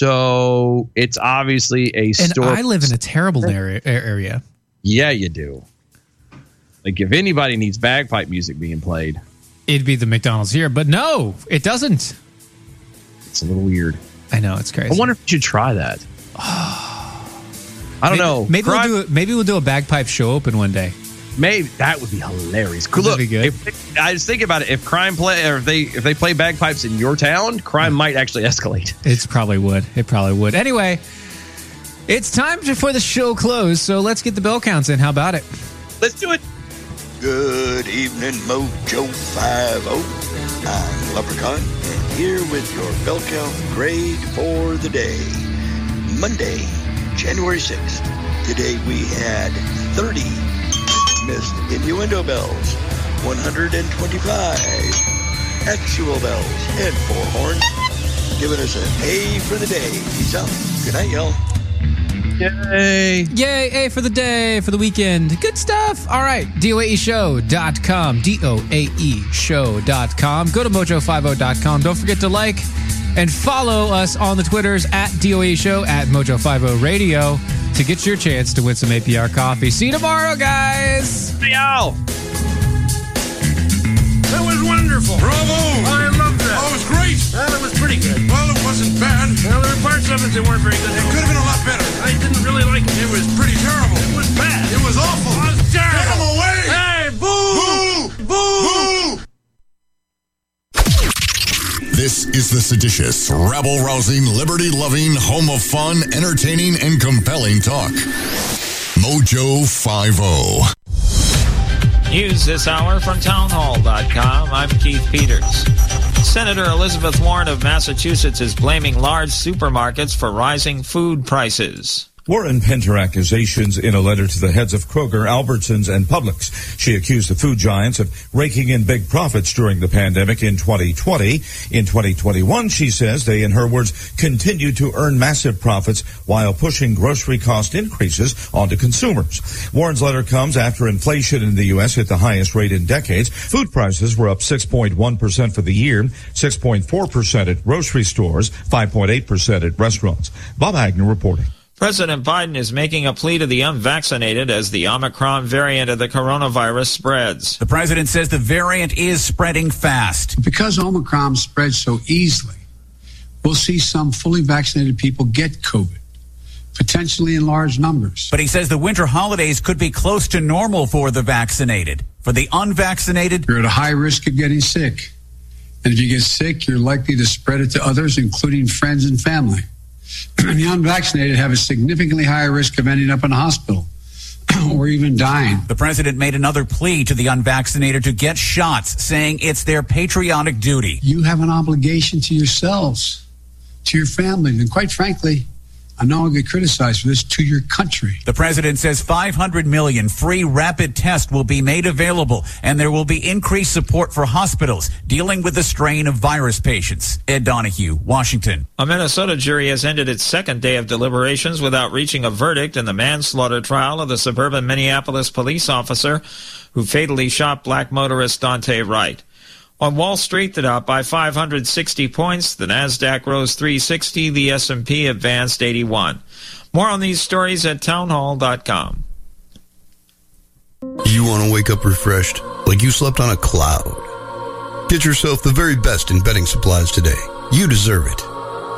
S5: So it's obviously a
S6: and
S5: store.
S6: I live in a terrible area. area.
S5: yeah, you do. Like if anybody needs bagpipe music being played,
S6: It'd be the McDonald's here, but no, it doesn't.
S5: it's a little weird.
S6: I know it's crazy.
S5: I wonder if we should try that. I don't
S6: maybe,
S5: know.
S6: Maybe
S5: Crime-
S6: we'll do maybe we'll do a bagpipe show open one day.
S5: Maybe that would be hilarious. Cool.
S6: That'd
S5: Look,
S6: be good.
S5: If, I just think about it. If crime play, or if they if they play bagpipes in your town, crime might actually escalate.
S6: It probably would. It probably would. Anyway, it's time for the show close. So let's get the bell counts in. How about it?
S5: Let's do it.
S12: Good evening, Mojo 50. I'm Leprechaun, and here with your bell count grade for the day. Monday, January 6th. Today we had 30 missed innuendo bells, 125 actual bells, and four horns, giving us an A for the day. Peace out. Good night, y'all.
S5: Yay.
S6: Yay, A for the day, for the weekend. Good stuff. All right, DOAEshow.com, D-O-A-E show.com. Go to mojo50.com. Don't forget to like and follow us on the Twitters at DOAE Show, at Mojo50 Radio to get your chance to win some APR coffee. See you tomorrow, guys.
S5: See y'all.
S13: That was wonderful. Bravo! I loved that. Oh, it was great. Well, it was pretty good. Well, it wasn't bad. Well, there were parts of it that weren't very good. It could have been a lot better. I didn't really like it. It was pretty terrible. It was bad. It was awful. It was terrible. Get him away! Hey, boo! Boo! Boo!
S14: This is the seditious, rabble rousing, liberty loving, home of fun, entertaining, and compelling talk. Mojo oh. 50.
S15: News this hour from townhall.com. I'm Keith Peters. Senator Elizabeth Warren of Massachusetts is blaming large supermarkets for rising food prices.
S16: Warren penned her accusations in a letter to the heads of Kroger, Albertsons, and Publix. She accused the food giants of raking in big profits during the pandemic in 2020. In 2021, she says they, in her words, continued to earn massive profits while pushing grocery cost increases onto consumers. Warren's letter comes after inflation in the U.S. hit the highest rate in decades. Food prices were up 6.1% for the year, 6.4% at grocery stores, 5.8% at restaurants. Bob Agnew reporting.
S15: President Biden is making a plea to the unvaccinated as the Omicron variant of the coronavirus spreads.
S17: The president says the variant is spreading fast.
S18: Because Omicron spreads so easily, we'll see some fully vaccinated people get COVID, potentially in large numbers.
S17: But he says the winter holidays could be close to normal for the vaccinated. For the unvaccinated,
S18: You're at a high risk of getting sick. And if you get sick, you're likely to spread it to others, including friends and family. [CLEARS THROAT] And the unvaccinated have a significantly higher risk of ending up in a hospital [CLEARS THROAT] or even dying.
S17: the president made another plea to the unvaccinated to get shots, saying it's their patriotic duty.
S18: You have an obligation to yourselves, to your family, and quite frankly, I know I get criticized for this, to your country.
S17: The president says 500 million free rapid tests will be made available, and there will be increased support for hospitals dealing with the strain of virus patients. Ed Donahue, Washington.
S15: A Minnesota jury has ended its second day of deliberations without reaching a verdict in the manslaughter trial of the suburban Minneapolis police officer who fatally shot black motorist Daunte Wright. On Wall Street, the Dow by 560 points, the Nasdaq rose 360, the S&P advanced 81. More on these stories at townhall.com.
S4: You want to wake up refreshed, like you slept on a cloud. Get yourself the very best in bedding supplies today. You deserve it.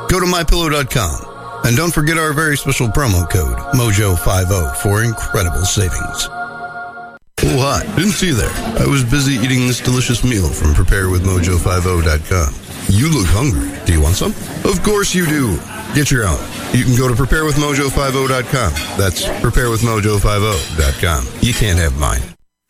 S4: Go to mypillow.com and don't forget our very special promo code MOJO50 for incredible savings. Oh. Didn't see you there. I was busy eating this delicious meal from preparewithmojo50.com. You look hungry. Do you want some? Of course you do. Get your own. You can go to preparewithmojo50.com. That's preparewithmojo50.com. You can't have mine.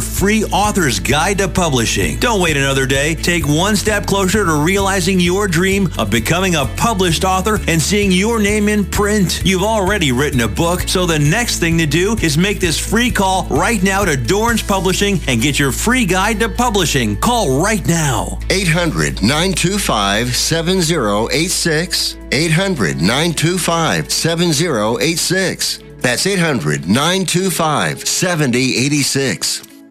S19: free author's guide to publishing. Don't wait another day. Take one step closer to realizing your dream of becoming a published author and seeing your name in print. You've already written a book, so the next thing to do is make this free call right now to Dorrance Publishing and get your free guide to publishing. Call right now.
S10: 800 925 7086. 800 925 7086. That's 800 925 7086.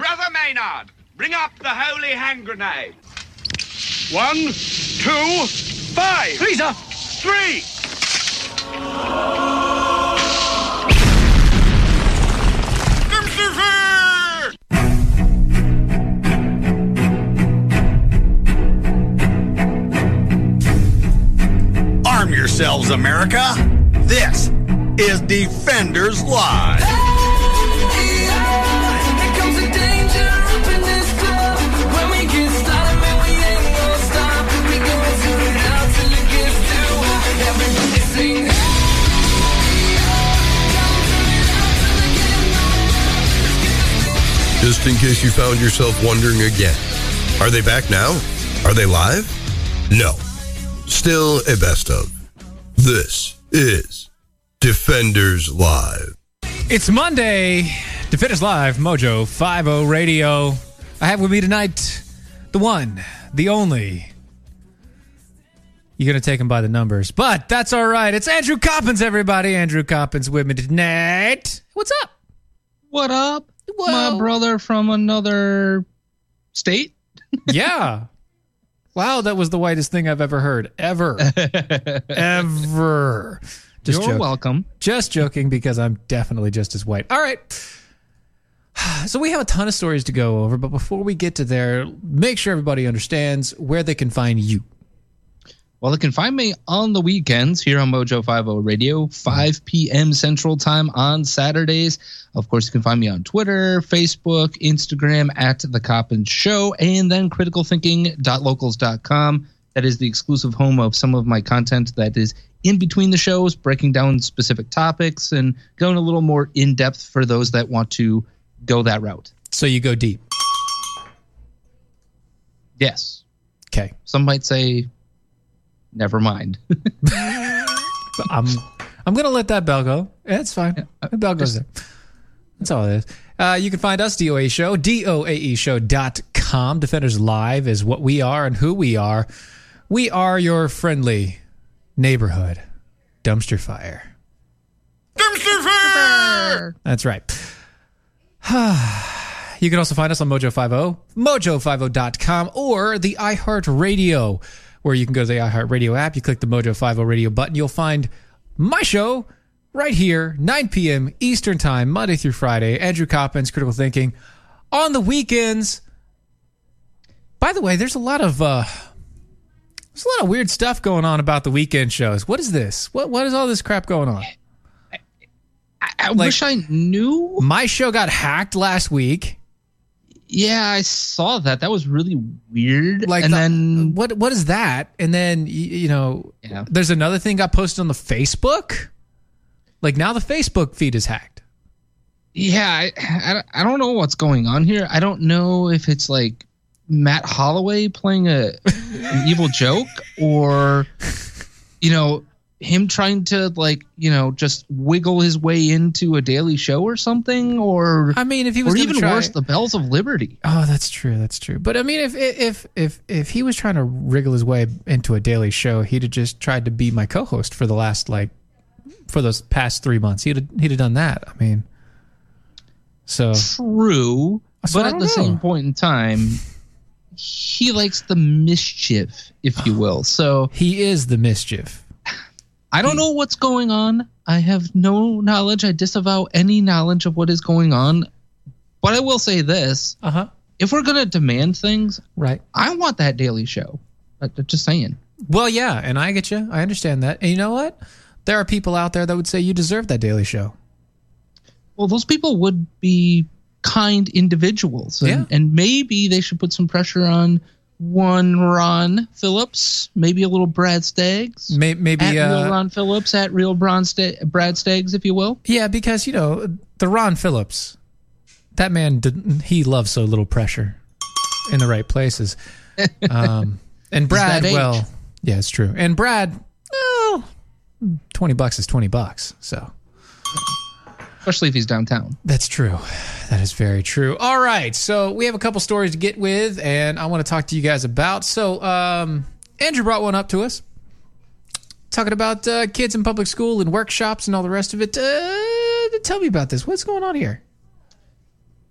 S20: Brother Maynard, bring up the holy hand grenade. One, two, five. Please, sir. Three.
S21: Arm yourselves, America. This is Defenders Live.
S4: Just in case you found yourself wondering again, are they back now? Are they live? No. Still a best of. This is Defenders Live.
S6: It's Monday. Defenders Live, Mojo 50 Radio. I have with me tonight the one, the only. You're going to take him by the numbers, but that's all right. It's Andrew Coppins, everybody. Andrew Coppins with me tonight. What's up?
S22: What up? My brother from another state? [LAUGHS]
S6: yeah. Wow, that was the whitest thing I've ever heard. Ever. [LAUGHS] Ever.
S22: You're
S6: joking.
S22: welcome.
S6: Just joking because I'm definitely just as white. All right. [SIGHS] So we have a ton of stories to go over, but before we get to there, make sure everybody understands where they can find you.
S22: Well, you can find me on the weekends here on Mojo 50 Radio, 5 p.m. Central Time on Saturdays. Of course, you can find me on Twitter, Facebook, Instagram at The Coppins Show, and then criticalthinking.locals.com. That is the exclusive home of some of my content that is in between the shows, breaking down specific topics and going a little more in depth for those that want to go that route.
S6: So you go deep.
S22: Yes.
S6: Okay.
S22: Some might say, never mind. [LAUGHS]
S6: I'm I'm gonna let that bell go. Yeah, it's fine. The bell goes there. That's all it is. Uh, you can find us, DOA Show, DOAE Show.com. Defenders Live is what we are and who we are. We are your friendly neighborhood dumpster fire.
S20: Dumpster fire!
S6: That's right. [SIGHS] you can also find us on Mojo50, mojo50.com, or the iHeartRadio, where you can go to the iHeartRadio app. You click the Mojo50 radio button. You'll find my show right here, 9 p.m. Eastern Time, Monday through Friday. Andrew Coppins, Critical Thinking. On the weekends, by the way, there's a lot of uh, there's a lot of weird stuff going on about the weekend shows. What is this? What what is all this crap going on?
S22: I wish I knew.
S6: My show got hacked last week.
S22: Yeah, I saw that. That was really weird.
S6: Like,
S22: and
S6: the-
S22: then
S6: what what is that? And then y- you know,
S22: Yeah.
S6: there's another thing got posted on the Facebook. Like now, the Facebook feed is hacked.
S22: Yeah, I, I, I don't know what's going on here. I don't know if it's like Matt Holloway playing a an evil joke or you know him trying to like you know just wiggle his way into a daily show or something or
S6: I mean if he was
S22: or even
S6: try-
S22: worse the bells of liberty
S6: Oh, that's true. That's true. But I mean, if if if if if he was trying to wriggle his way into a daily show, he'd have just tried to be my co-host for the last like for those past three months. He'd have, he'd have done that. I mean, so
S22: true
S6: So
S22: but at the
S6: know.
S22: same point in time he likes the mischief if you will so
S6: he is the mischief
S22: I don't know what's going on. I have no knowledge. I disavow any knowledge of what is going on. But I will say this:
S6: uh huh.
S22: If we're gonna demand things,
S6: right?
S22: I want that daily show. Uh, Just saying.
S6: Well, yeah, and I get you. I understand that. And you know what? There are people out there that would say you deserve that daily show.
S22: Well, those people would be kind individuals, and,
S6: Yeah.
S22: and maybe they should put some pressure on one Ron Phillips, maybe a little Brad Staggs,
S6: May- maybe,
S22: at
S6: uh,
S22: real Ron Phillips, at real Bron Sta- Brad Staggs, if you will.
S6: Yeah, because you know the Ron Phillips, that man didn't. He loves so little pressure in the right places. [LAUGHS] Um, and Brad, well, yeah, it's true. And Brad, well, twenty bucks is twenty bucks. So
S22: Especially if he's downtown.
S6: That's true. That is very true. All right. So we have a couple stories to get with, and I want to talk to you guys about. So um, Andrew brought one up to us, talking about uh, kids in public school and workshops and all the rest of it. Uh, tell me about this. What's going on here?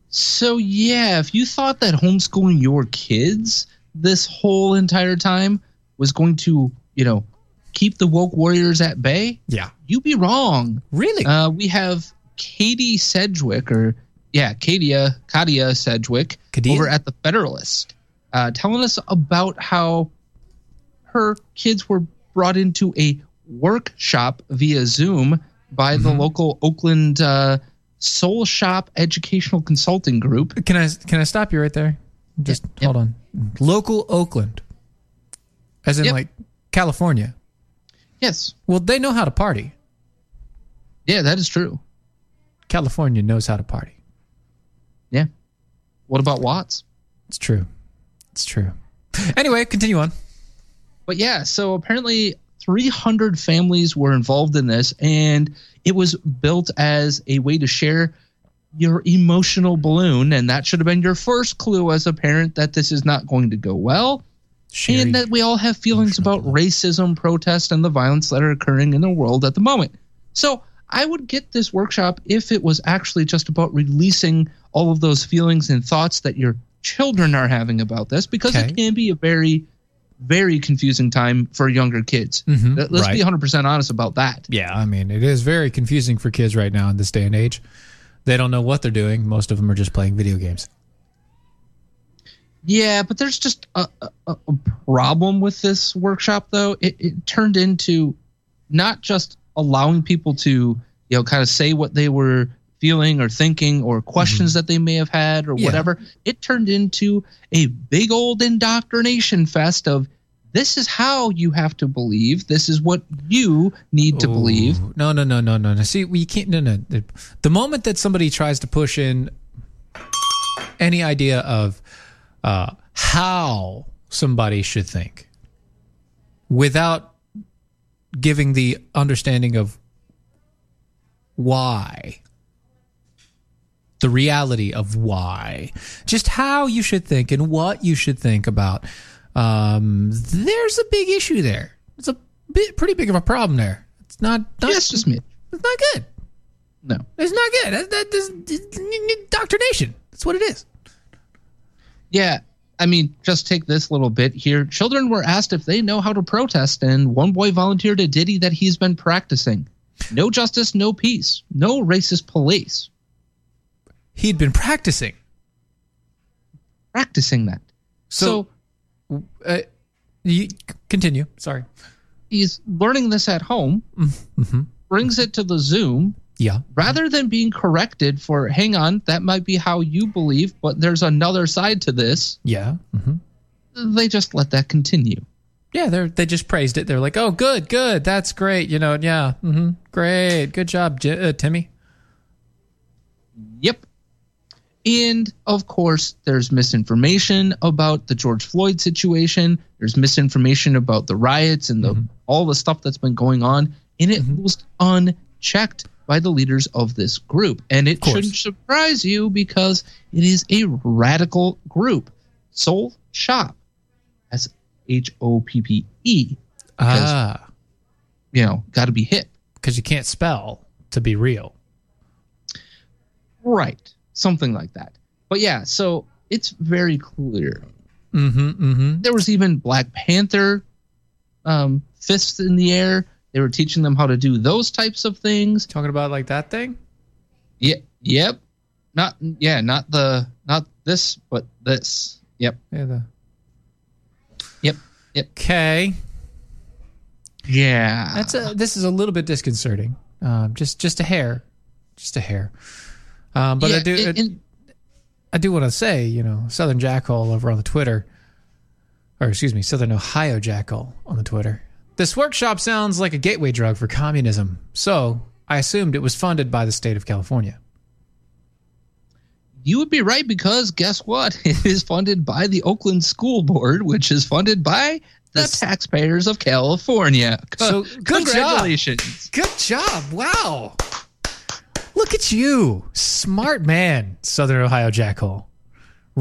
S22: So yeah, if you thought that homeschooling your kids this whole entire time was going to, you know, keep the woke warriors at bay,
S6: yeah,
S22: you'd be wrong.
S6: Really?
S22: Uh, we have Katie Sedgwick, or yeah, Kadia Kadia Sedgwick,
S6: Kadia?
S22: over at the Federalist, uh, telling us about how her kids were brought into a workshop via Zoom by the local Oakland uh, Soul Shoppe Educational Consulting Group.
S6: Can I can I stop you right there? Just hold on. Local Oakland, as in
S22: Yep.
S6: like California.
S22: Yes.
S6: Well, they know how to party.
S22: Yeah, that is true.
S6: California knows how to party.
S22: Yeah. What about Watts?
S6: It's true. It's true. Anyway, continue on.
S22: But yeah, so apparently 300 families were involved in this, and it was built as a way to share your emotional balloon. And that should have been your first clue as a parent that this is not going to go well. and that we all have feelings about racism, protest, and the violence that are occurring in the world at the moment. So I would get this workshop if it was actually just about releasing all of those feelings and thoughts that your children are having about this, because
S6: Okay.
S22: it can be a very, very confusing time for younger kids.
S6: Mhm,
S22: Let- Let's be 100% honest about that.
S6: Yeah, I mean, it is very confusing for kids right now in this day and age. They don't know what they're doing. Most of them are just playing video games.
S22: Yeah, but there's just a, a, a problem with this workshop, though. It, it turned into not just allowing people to, you know, kind of say what they were feeling or thinking or questions that they may have had or
S6: Yeah.
S22: whatever. It turned into a big old indoctrination fest of this is how you have to believe. This is what you need to believe.
S6: No, no, no, no, no, no. See, we can't. No, no. The- The moment that somebody tries to push in any idea of uh, how somebody should think without giving the understanding of why, the reality of why, just how you should think and what you should think about, um, there's a big issue there. It's a bit, pretty big of a problem there. It's not. not
S22: Yes, just me.
S6: It's not good.
S22: No.
S6: It's not good. That, that, indoctrination. That's what it is.
S22: Yeah. I mean, just take this little bit here. Children were asked if they know how to protest, and one boy volunteered a ditty that he's been practicing. No justice, no peace. No racist police.
S6: He'd been practicing.
S22: Practicing that.
S6: So, uh, you continue. Sorry.
S22: he's learning this at home,
S6: Mm-hmm.
S22: brings it to the Zoom.
S6: Yeah.
S22: Rather than being corrected for, hang on, that might be how you believe, but there's another side to this,
S6: Yeah. hmm
S22: they just let that continue.
S6: Yeah. They they just praised it. They're like, oh, good, good. That's great. You know. Yeah. hmm Great. Good job, J- uh, Timmy.
S22: Yep. And of course, there's misinformation about the George Floyd situation. There's misinformation about the riots and the all the stuff that's been going on, and it was unchecked by the leaders of this group. And it shouldn't surprise you because it is a radical group. Soul Shoppe, S H O P P E.
S6: Ah.
S22: you know, got to be hip.
S6: Because you can't spell to be real.
S22: Right. Something like that. But yeah, so it's very clear.
S6: Mm-hmm. Mm-hmm.
S22: There was even Black Panther um, fists in the air. They were teaching them how to do those types of things.
S6: Talking about like that thing?
S22: Yeah. Yep. Not yeah, not the not this, but this. Yep.
S6: Yeah. The
S22: Yep. Yep.
S6: Okay.
S22: Yeah.
S6: That's a. This is a little bit disconcerting. Um, just just a hair, just a hair. Um, but I do.
S22: and- and-
S6: I do want to say, you know, Southern Jackal over on the Twitter, or excuse me, Southern Ohio Jackal on the Twitter. This workshop sounds like a gateway drug for communism. So I assumed it was funded by the state of California.
S22: You would be right because guess what? [LAUGHS] It is funded by the Oakland School Board, which is funded by the taxpayers of California.
S6: So good
S22: congratulations.
S6: Job. Good job. Wow. Look at you. Smart man, Southern Ohio Jackhole.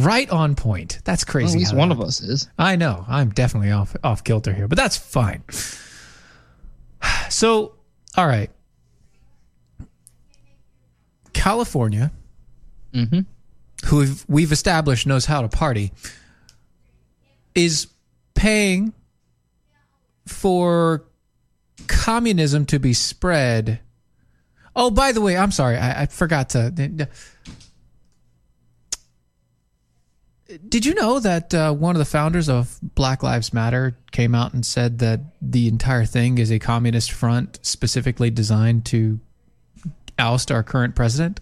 S6: Right on point. That's crazy.
S22: Well, at least one of us is.
S6: I know. I'm definitely off off kilter here, but that's fine. [SIGHS] So, all right. California,
S22: Mm-hmm.
S6: who we've, we've established knows how to party, is paying for communism to be spread. Oh, by the way, I'm sorry. I, I forgot to. Did you know that uh, one of the founders of Black Lives Matter came out and said that the entire thing is a communist front specifically designed to oust our current president?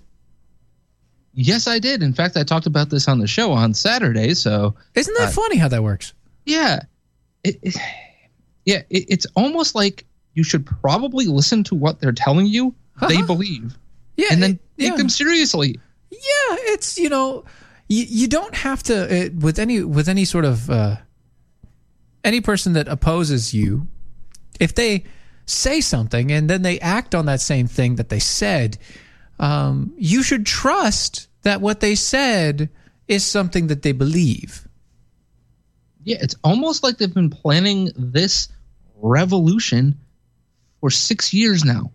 S22: Yes, I did. In fact, I talked about this on the show on Saturday. So
S6: Isn't that
S22: Uh,
S6: funny how that works?
S22: Yeah, it, it- yeah, it, it's almost like you should probably listen to what they're telling you. They believe,
S6: yeah,
S22: and then take
S6: yeah.
S22: them seriously.
S6: Yeah, it's you know, you, you don't have to uh, with any with any sort of uh, any person that opposes you, if they say something and then they act on that same thing that they said, um, you should trust that what they said is something that they believe.
S22: Yeah, it's almost like they've been planning this revolution for six years now.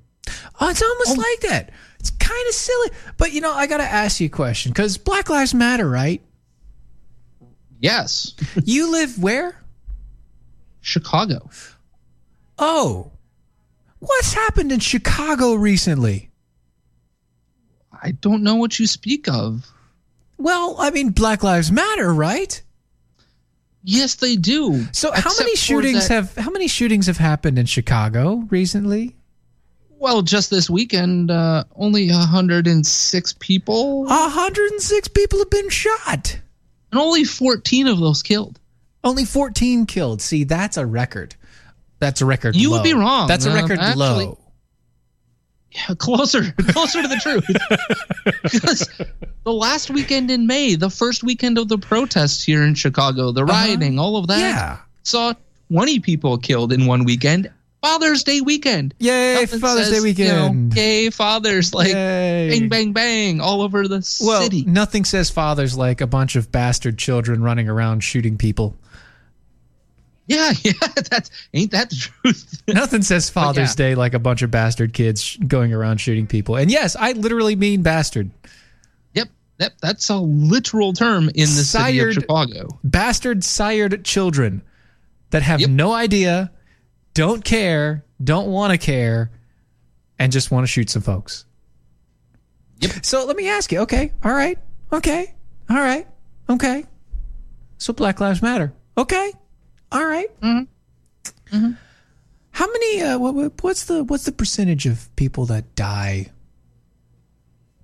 S6: Oh, it's almost like that. It's kind of silly, but you know, I got to ask you a question because Black Lives Matter, right?
S22: Yes. [LAUGHS]
S6: you live where?
S22: Chicago.
S6: Oh, what's happened in Chicago recently?
S22: I don't know what you speak of.
S6: Well, I mean, Black Lives Matter, right?
S22: Yes, they do.
S6: So, how many shootings
S22: that-
S6: have how many shootings have happened in Chicago recently?
S22: Well, just this weekend, uh, only 106 people.
S6: 106 people have been shot.
S22: And only 14 of those killed.
S6: Only 14 killed. See, that's a record. That's a record.
S22: You
S6: low.
S22: would be wrong.
S6: That's a
S22: Um,
S6: record
S22: actually-
S6: low.
S22: Yeah, [LAUGHS] closer, closer to the truth. [LAUGHS] because the last weekend in May, the first weekend of the protests here in Chicago, the rioting, all of that,
S6: Yeah.
S22: saw 20 people killed in one weekend. Father's Day weekend.
S6: Yay,
S22: Nothing
S6: Father's Day
S22: says, you know,
S6: weekend.
S22: yay, fathers. Like,
S6: Yay.
S22: bang, bang, bang, all over the
S6: Well,
S22: city.
S6: nothing says fathers like a bunch of bastard children running around shooting people.
S22: Yeah, [LAUGHS] yeah, that's ain't that the truth? [LAUGHS]
S6: Nothing says Father's
S22: yeah.
S6: Day like a bunch of bastard kids sh- going around shooting people. And yes, I literally mean bastard.
S22: Yep, yep, that's a literal term in the city of
S6: Sired-
S22: Chicago.
S6: Bastard sired children that have no idea, don't care, don't want to care, and just want to shoot some folks.
S22: Yep.
S6: So let me ask you, okay, all right, okay, all right, okay. So Black Lives Matter. Okay. All right.
S22: Mm-hmm.
S6: How many uh what, what- what's the what's the percentage of people that die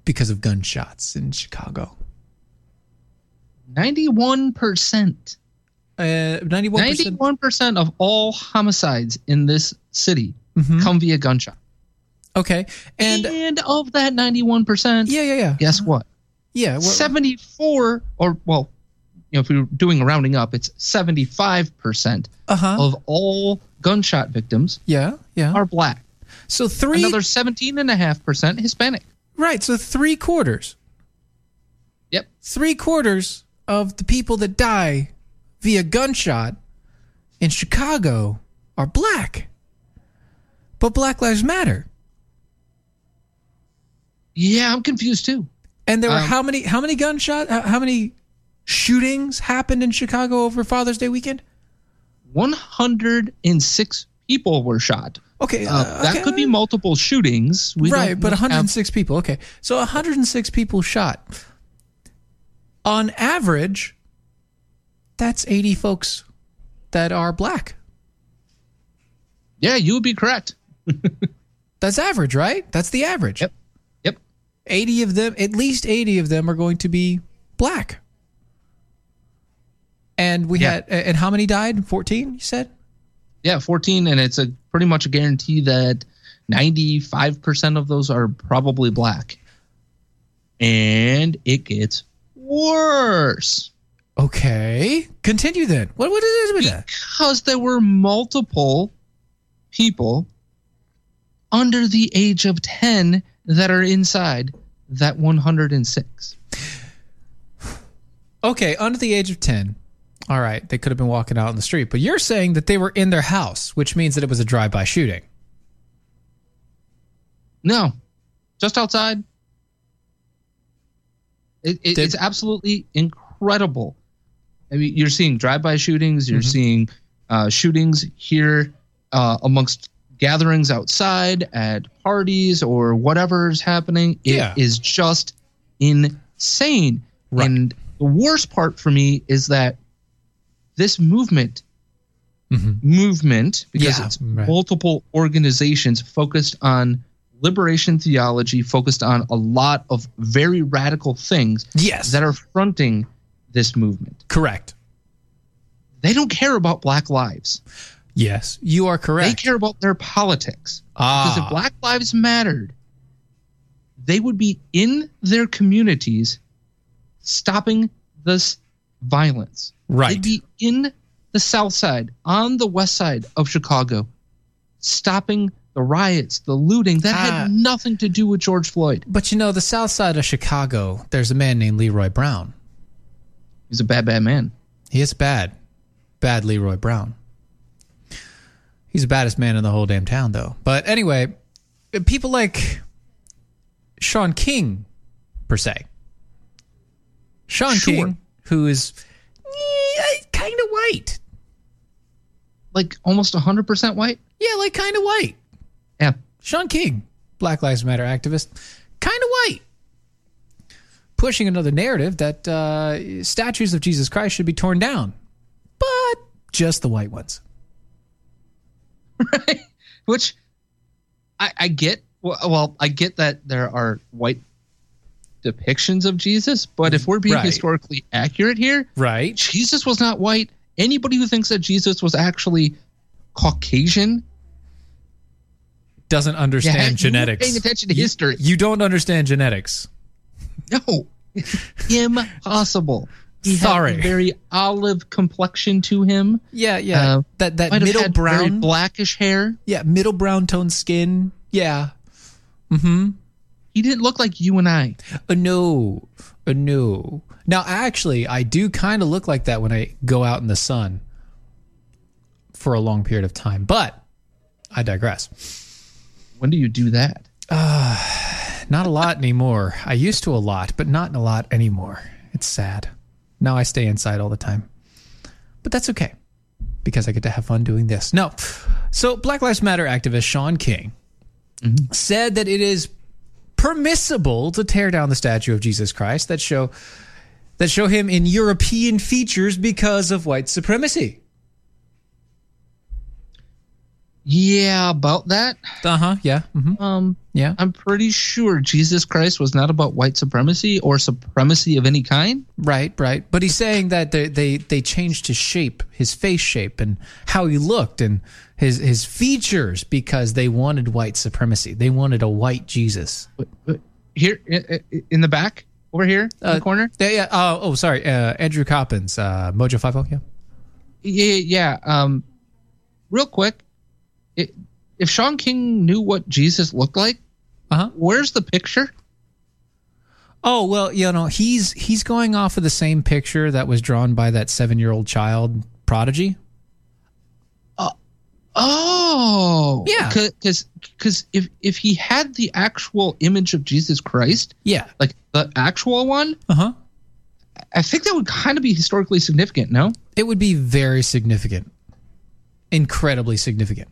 S6: because of gunshots in Chicago?
S22: 91%.
S6: Uh 91%.
S22: 91% of all homicides in this city
S6: Mm-hmm.
S22: come via gunshot.
S6: Okay. And
S22: and of that 91%,
S6: yeah, yeah, yeah.
S22: Guess what?
S6: Yeah, what-
S22: 74 or well, you know, if we were doing a rounding up, it's 75%
S6: Uh-huh.
S22: of all gunshot victims
S6: yeah, yeah.
S22: are black.
S6: So three
S22: Another 17.5% Hispanic.
S6: Right, so three quarters.
S22: Yep.
S6: Three quarters of the people that die via gunshot in Chicago are black. But Black Lives Matter.
S22: Yeah, I'm confused too.
S6: And there were
S22: Um,
S6: how many how many gunshot how many shootings happened in Chicago over Father's Day weekend?
S22: 106 people were shot.
S6: Okay,
S22: Uh,
S6: uh,
S22: that
S6: okay.
S22: could be multiple shootings. We
S6: right, but
S22: have-
S6: 106 people. Okay. So 106 people shot. On average, that's 80 folks that are black.
S22: Yeah, you would be correct. [LAUGHS]
S6: That's average, right? That's the average.
S22: Yep. Yep.
S6: 80 of them, at least 80 of them are going to be black. And we
S22: Yeah.
S6: had and how many died? 14, you said?
S22: Yeah, 14, and it's a pretty much a guarantee that 95% of those are probably black. And it gets worse.
S6: Okay. Continue then. What what is it with that?
S22: Because there were multiple people under the age of 10 that are inside that 106.
S6: Okay, under the age of 10. All right, they could have been walking out on the street, but you're saying that they were in their house, which means that it was a drive-by shooting.
S22: No, just outside. It, it,
S6: Did-
S22: it's absolutely incredible. I mean, you're seeing drive-by shootings. You're
S6: Mhm.
S22: seeing uh, shootings here uh, amongst gatherings outside at parties or whatever's happening. It is
S6: Yeah.
S22: just insane. And the worst part for me is that this movement, movement, because
S6: Mm-hmm. Yeah,
S22: it's
S6: right.
S22: multiple organizations focused on liberation theology, focused on a lot of very radical things
S6: yes.
S22: that are fronting this movement.
S6: Correct.
S22: They don't care about black lives.
S6: Yes, you are correct.
S22: They care about their politics.
S6: Ah.
S22: Because if black lives mattered, they would be in their communities stopping this violence.
S6: Right.
S22: They'd be in the south side, on the west side of Chicago, stopping the riots, the looting that
S6: Ah.
S22: had nothing to do with George Floyd.
S6: But you know, the south side of Chicago, there's a man named Leroy Brown.
S22: He's a bad, bad man.
S6: He is bad. Bad Leroy Brown. He's the baddest man in the whole damn town, though. But anyway, people like Shaun King, per se. Sean
S22: Sure.
S6: King, who is kind of white.
S22: Like almost 100% white?
S6: Yeah, like kind of white.
S22: Yeah.
S6: Shaun King, Black Lives Matter activist, kind of white. Pushing another narrative that uh, statues of Jesus Christ should be torn down, but just the white ones. Right. [LAUGHS]
S22: Which I, I get. Well, I get that there are white depictions of Jesus, but if we're being
S6: Right.
S22: historically accurate here,
S6: right?
S22: Jesus was not white. Anybody who thinks that Jesus was actually Caucasian
S6: Doesn't understand
S22: Yeah, [LAUGHS]
S6: genetics.
S22: paying attention to
S6: You-
S22: history.
S6: You don't understand genetics.
S22: No, [LAUGHS] impossible. He
S6: Sorry.
S22: had a very olive complexion to him.
S6: Yeah, yeah.
S22: Uh,
S6: that that middle brown,
S22: blackish hair.
S6: Yeah, middle brown tone skin. Yeah. Mm-hmm.
S22: He didn't look like you and I.
S6: Uh, no, uh, no. Now, actually, I do kind of look like that when I go out in the sun for a long period of time. But I digress.
S22: When do you do that?
S6: Uh, not a lot anymore. I used to a lot, but not a lot anymore. It's sad. Now I stay inside all the time. But that's okay because I get to have fun doing this. No. So, Black Lives Matter activist Shaun King said that it is permissible to tear down the statue of Jesus Christ that show that show him in European features because of white supremacy.
S22: Yeah, about that.
S6: Uh huh. Yeah. mhm.
S22: Um.
S6: Yeah.
S22: I'm pretty sure Jesus Christ was not about white supremacy or supremacy of any kind.
S6: Right, right. But he's saying that they they, they changed his shape, his face shape, and how he looked, and his his features because they wanted white supremacy. They wanted a white Jesus.
S22: Here in the back, over here in
S6: Uh,
S22: the corner.
S6: Yeah, yeah. Oh, oh, sorry. Uh, Andrew Coppins, uh, Mojo Five O. Yeah.
S22: Yeah, yeah. Um, real quick, it, if Shaun King knew what Jesus looked like,
S6: uh-huh.
S22: where's the picture?
S6: Oh well, you know he's he's going off of the same picture that was drawn by that seven year old child prodigy.
S22: Uh, oh,
S6: Yeah.
S22: Because because if if he had the actual image of Jesus Christ,
S6: yeah,
S22: like the actual one,
S6: uh huh,
S22: I think that would kind of be historically significant. No,
S6: it would be very significant, incredibly significant.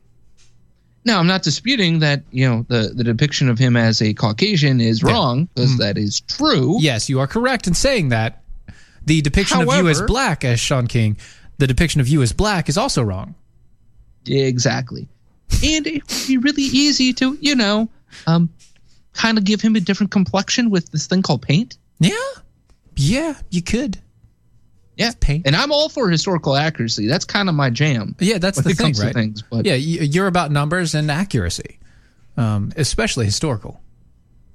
S22: Now, I'm not disputing that you know the the depiction of him as a Caucasian is
S6: Yeah.
S22: wrong because
S6: Mm.
S22: that is true.
S6: Yes, you are correct in saying that. The depiction of you as black, as Shaun King, the depiction of you as black is also wrong.
S22: Exactly. And it would be really easy to, you know, um, kind of give him a different complexion with this thing called paint.
S6: Yeah. Yeah, you could.
S22: Yeah. Paint. And I'm all for historical accuracy. That's kind of my jam.
S6: Yeah, that's the thing, right?
S22: things, but
S6: yeah, you- you're about numbers and accuracy, um, especially historical.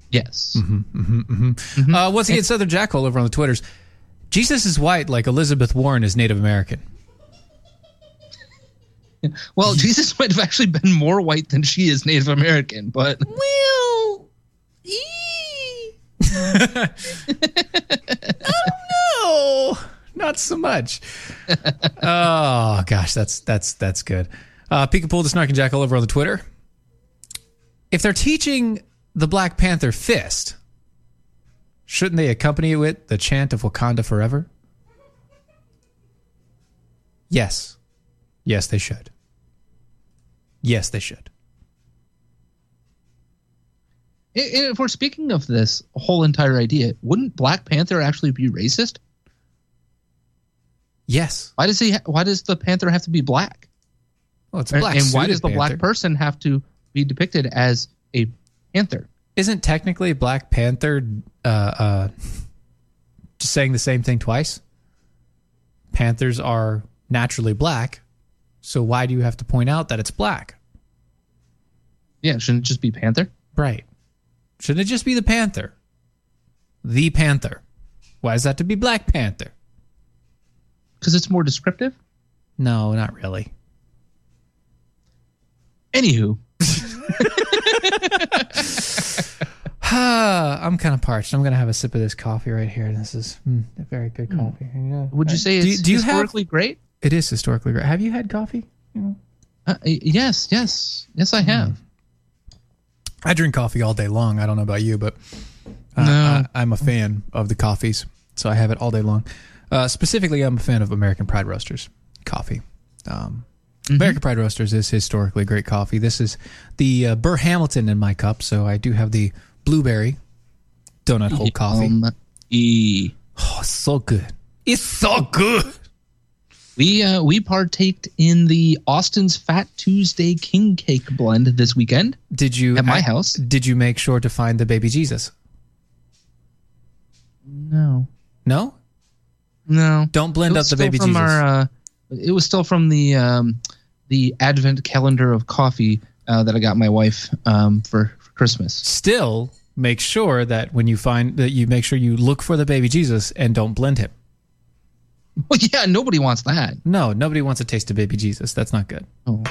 S22: Yes.
S6: Mm-hmm, mm-hmm. Uh, once again, Southern Jackhole over on the Twitters. Jesus is white, like Elizabeth Warren is Native American. [LAUGHS]
S22: Well, [LAUGHS] Jesus might have actually been more white than she is Native American, but [LAUGHS]
S6: well, no, not so much. [LAUGHS] oh gosh, that's that's that's good. Uh, Peekapool the Snarking Jackal over on the Twitter. If they're teaching the Black Panther fist, shouldn't they accompany it with the chant of Wakanda forever? Yes. Yes, they should. Yes, they should.
S22: If we're speaking of this whole entire idea, wouldn't Black Panther actually be racist?
S6: Yes.
S22: Why does he? Ha- why does the Panther have to be black?
S6: Well, it's a
S22: And-
S6: black
S22: and why does the black person have to be depicted as a panther?
S6: Isn't technically Black Panther uh, uh, just saying the same thing twice? Panthers are naturally black, so why do you have to point out that it's black?
S22: Yeah, shouldn't it just be panther?
S6: Right. Shouldn't it just be the panther? The panther. Why is that to be Black Panther?
S22: Because it's more descriptive.
S6: No, not really.
S22: Anywho, [LAUGHS] [LAUGHS]
S6: I'm kind of parched. I'm gonna have a sip of this coffee right here. This is mm, a very good coffee. Yeah.
S22: would you say
S6: Do
S22: it's
S6: you- do you have-
S22: historically great?
S6: It is historically great. Have you had coffee?
S22: Uh, yes, yes, yes, I have.
S6: I drink coffee all day long. I don't know about you, but uh,
S22: No.
S6: I, I'm a fan of the coffees, so I have it all day long. Uh, specifically, I'm a fan of American Pride Roasters coffee. Um, American Pride Roasters is historically great coffee. This is the uh, Burr Hamilton in my cup, so I do have the blueberry donut hole coffee.
S22: Um, e.
S6: Oh, so good. It's so good.
S22: We uh, we partaked in the Austin's Fat Tuesday King Cake blend this weekend.
S6: Did you
S22: at my
S6: I-
S22: house?
S6: Did you make sure to find the baby Jesus?
S22: No,
S6: No.
S22: No.
S6: Don't blend up the baby
S22: from
S6: Jesus.
S22: Our, uh, it was still from the um, the Advent calendar of coffee uh, that I got my wife um, for, for Christmas.
S6: Still, make sure that when you find that you make sure you look for the baby Jesus and don't blend him. [LAUGHS]
S22: Well, yeah, nobody wants that.
S6: No, nobody wants a taste of baby Jesus. That's not good.
S22: Oh.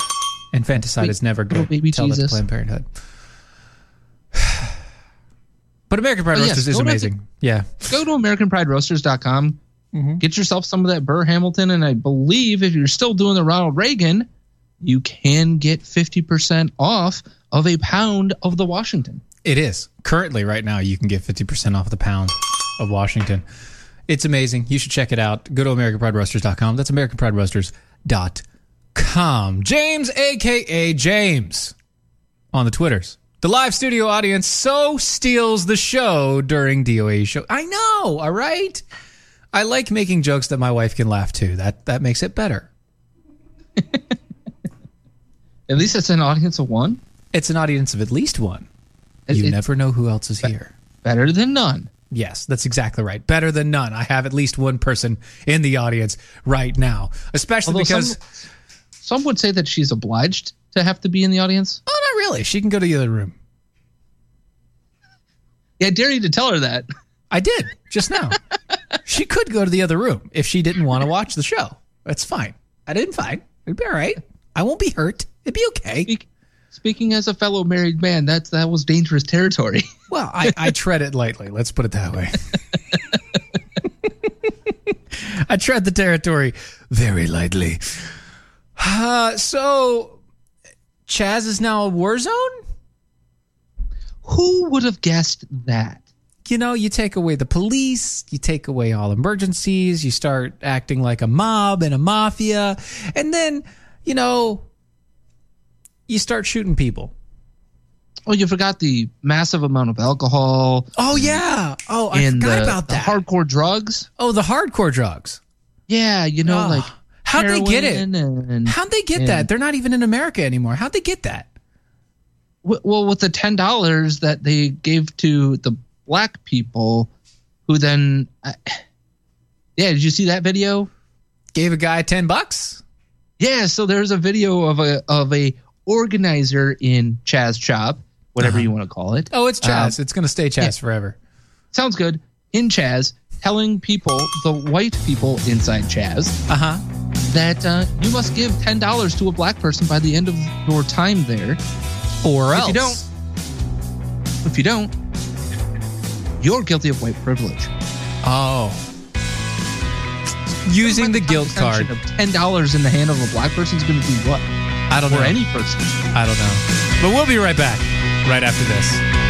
S6: Infanticide
S22: Sweet
S6: is never good.
S22: baby
S6: Tell
S22: Jesus.
S6: Planned Parenthood. [SIGHS] But American Pride
S22: Oh, yes,
S6: Roasters is
S22: go to-
S6: amazing. yeah.
S22: Go to AmericanPrideRoasters.com.
S6: Mm-hmm.
S22: Get yourself some of that Burr Hamilton, and I believe if you're still doing the Ronald Reagan, you can get fifty percent off of a pound of the Washington.
S6: It is. Currently, right now, you can get 50% off the pound of Washington. It's amazing. You should check it out. Go to AmericanPrideRoasters.com. That's AmericanPrideRoasters.com. James, a.k.a. James, on the Twitters. The live studio audience so steals the show during DOA show. I know, all right? I like making jokes that my wife can laugh to. That that makes it better.
S22: At least it's an audience of one.
S6: It's an audience of at least one.
S22: It-
S6: You never know who else is here.
S22: Better than none.
S6: Yes, that's exactly right. Better than none. I have at least one person in the audience right now, especially
S22: Although
S6: because.
S22: some, some would say that she's obliged to have to be in the audience.
S6: oh, not really. She can go to the other room.
S22: Yeah, I dare you to tell her that. [LAUGHS]
S6: I did just now. she could go to the other room if she didn't want to watch the show. That's fine. I didn't fine. It'd be all right. I won't be hurt. It'd be okay.
S22: Speak, speaking as a fellow married man, that's that was dangerous territory. [LAUGHS]
S6: Well, I, I tread it lightly. Let's put it that way. [LAUGHS] I tread the territory very lightly. Uh, so, Chaz is now a war zone?
S22: Who would have guessed that?
S6: You know, you take away the police, you take away all emergencies, you start acting like a mob and a mafia, and then, you know, you start shooting people.
S22: Oh, you forgot the massive amount of alcohol.
S6: Oh, yeah. Oh, I
S22: and
S6: forgot
S22: the,
S6: about
S22: the
S6: that.
S22: hardcore drugs.
S6: Oh, the hardcore drugs.
S22: Yeah, you know,
S6: Oh,
S22: like
S6: how'd they get it?
S22: And,
S6: How'd they get
S22: and-
S6: that? They're not even in America anymore. How'd they get that?
S22: well, with the ten dollars that they gave to the black people, who then, I yeah, did you see that video?
S6: Gave a guy 10 bucks?
S22: Yeah, so there's a video of a of a organizer in Chaz chop whatever
S6: Uh-huh.
S22: you want to call it.
S6: Oh, it's Chaz.
S22: Um,
S6: it's going to stay Chaz forever.
S22: Sounds good. In Chaz, telling people, the white people inside Chaz,
S6: uh-huh.
S22: that uh, you must give ten dollars to a black person by the end of your time there,
S6: or else if
S22: you don't, if you don't, you're guilty of white privilege.
S6: Oh, using the guilt card.
S22: Of ten dollars in the hand of a black person is going to do what?
S6: I don't
S22: or
S6: know.
S22: any person.
S6: I don't know. But we'll be right back right after this.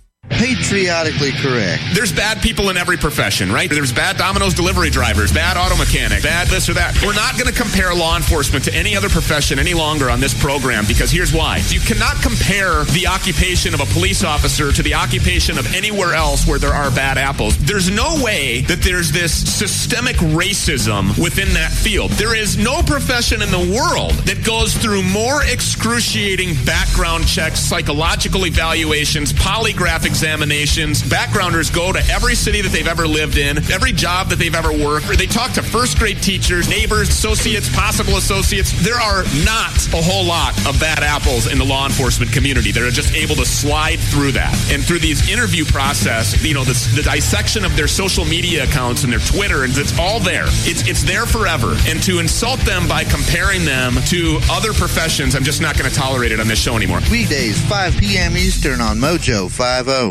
S23: Patriotically correct. There's bad people in every profession, right? There's bad Domino's delivery drivers, bad auto mechanic, bad this or that. We're not going to compare law enforcement to any other profession any longer on this program because here's why. You cannot compare the occupation of a police officer to the occupation of anywhere else where there are bad apples. There's no way that there's this systemic racism within that field. There is no profession in the world that goes through more excruciating background checks, psychological evaluations, polygraph examinations. Backgrounders go to every city that they've ever lived in, every job that they've ever worked. They talk to first grade teachers, neighbors, associates, possible associates. There are not a whole lot of bad apples in the law enforcement community that are just able to slide through that. And through these interview process, you know, the dissection of their social media accounts and their Twitter, and it's all there. It's it's there forever. And to insult them by comparing them to other professions, I'm just not going to tolerate it on this show anymore.
S24: Weekdays, 5 p.m. Eastern on Mojo 50.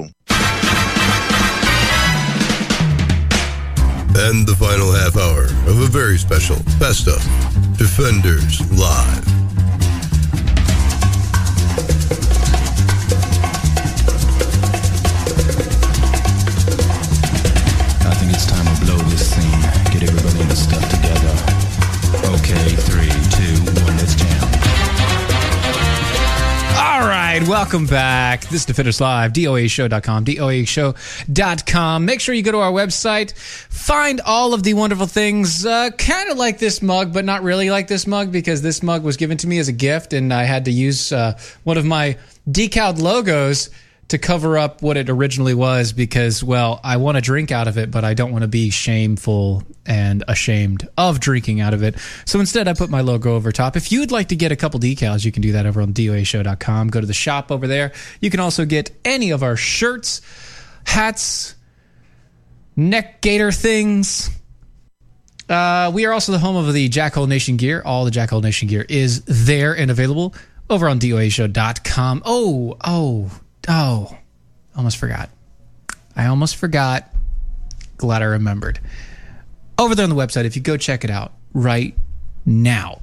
S4: And the final half hour of a very special Best of Defenders Live.
S6: Welcome back. This is Defenders Live, DOAShow.com, DOAShow.com. Make sure you go to our website, find all of the wonderful things, uh, kind of like this mug, but not really like this mug because this mug was given to me as a gift and I had to use uh, one of my decaled logos to cover up what it originally was because, well, I want to drink out of it, but I don't want to be shameful and ashamed of drinking out of it. So instead, I put my logo over top. If you'd like to get a couple decals, you can do that over on DOAShow.com. Go to the shop over there. You can also get any of our shirts, hats, neck gaiter things. Uh, we are also the home of the Jackhole Nation gear. All the Jackhole Nation gear is there and available over on DOAShow.com. Oh, oh, oh, almost forgot. I almost forgot. Glad I remembered. Over there on the website, if you go check it out right now,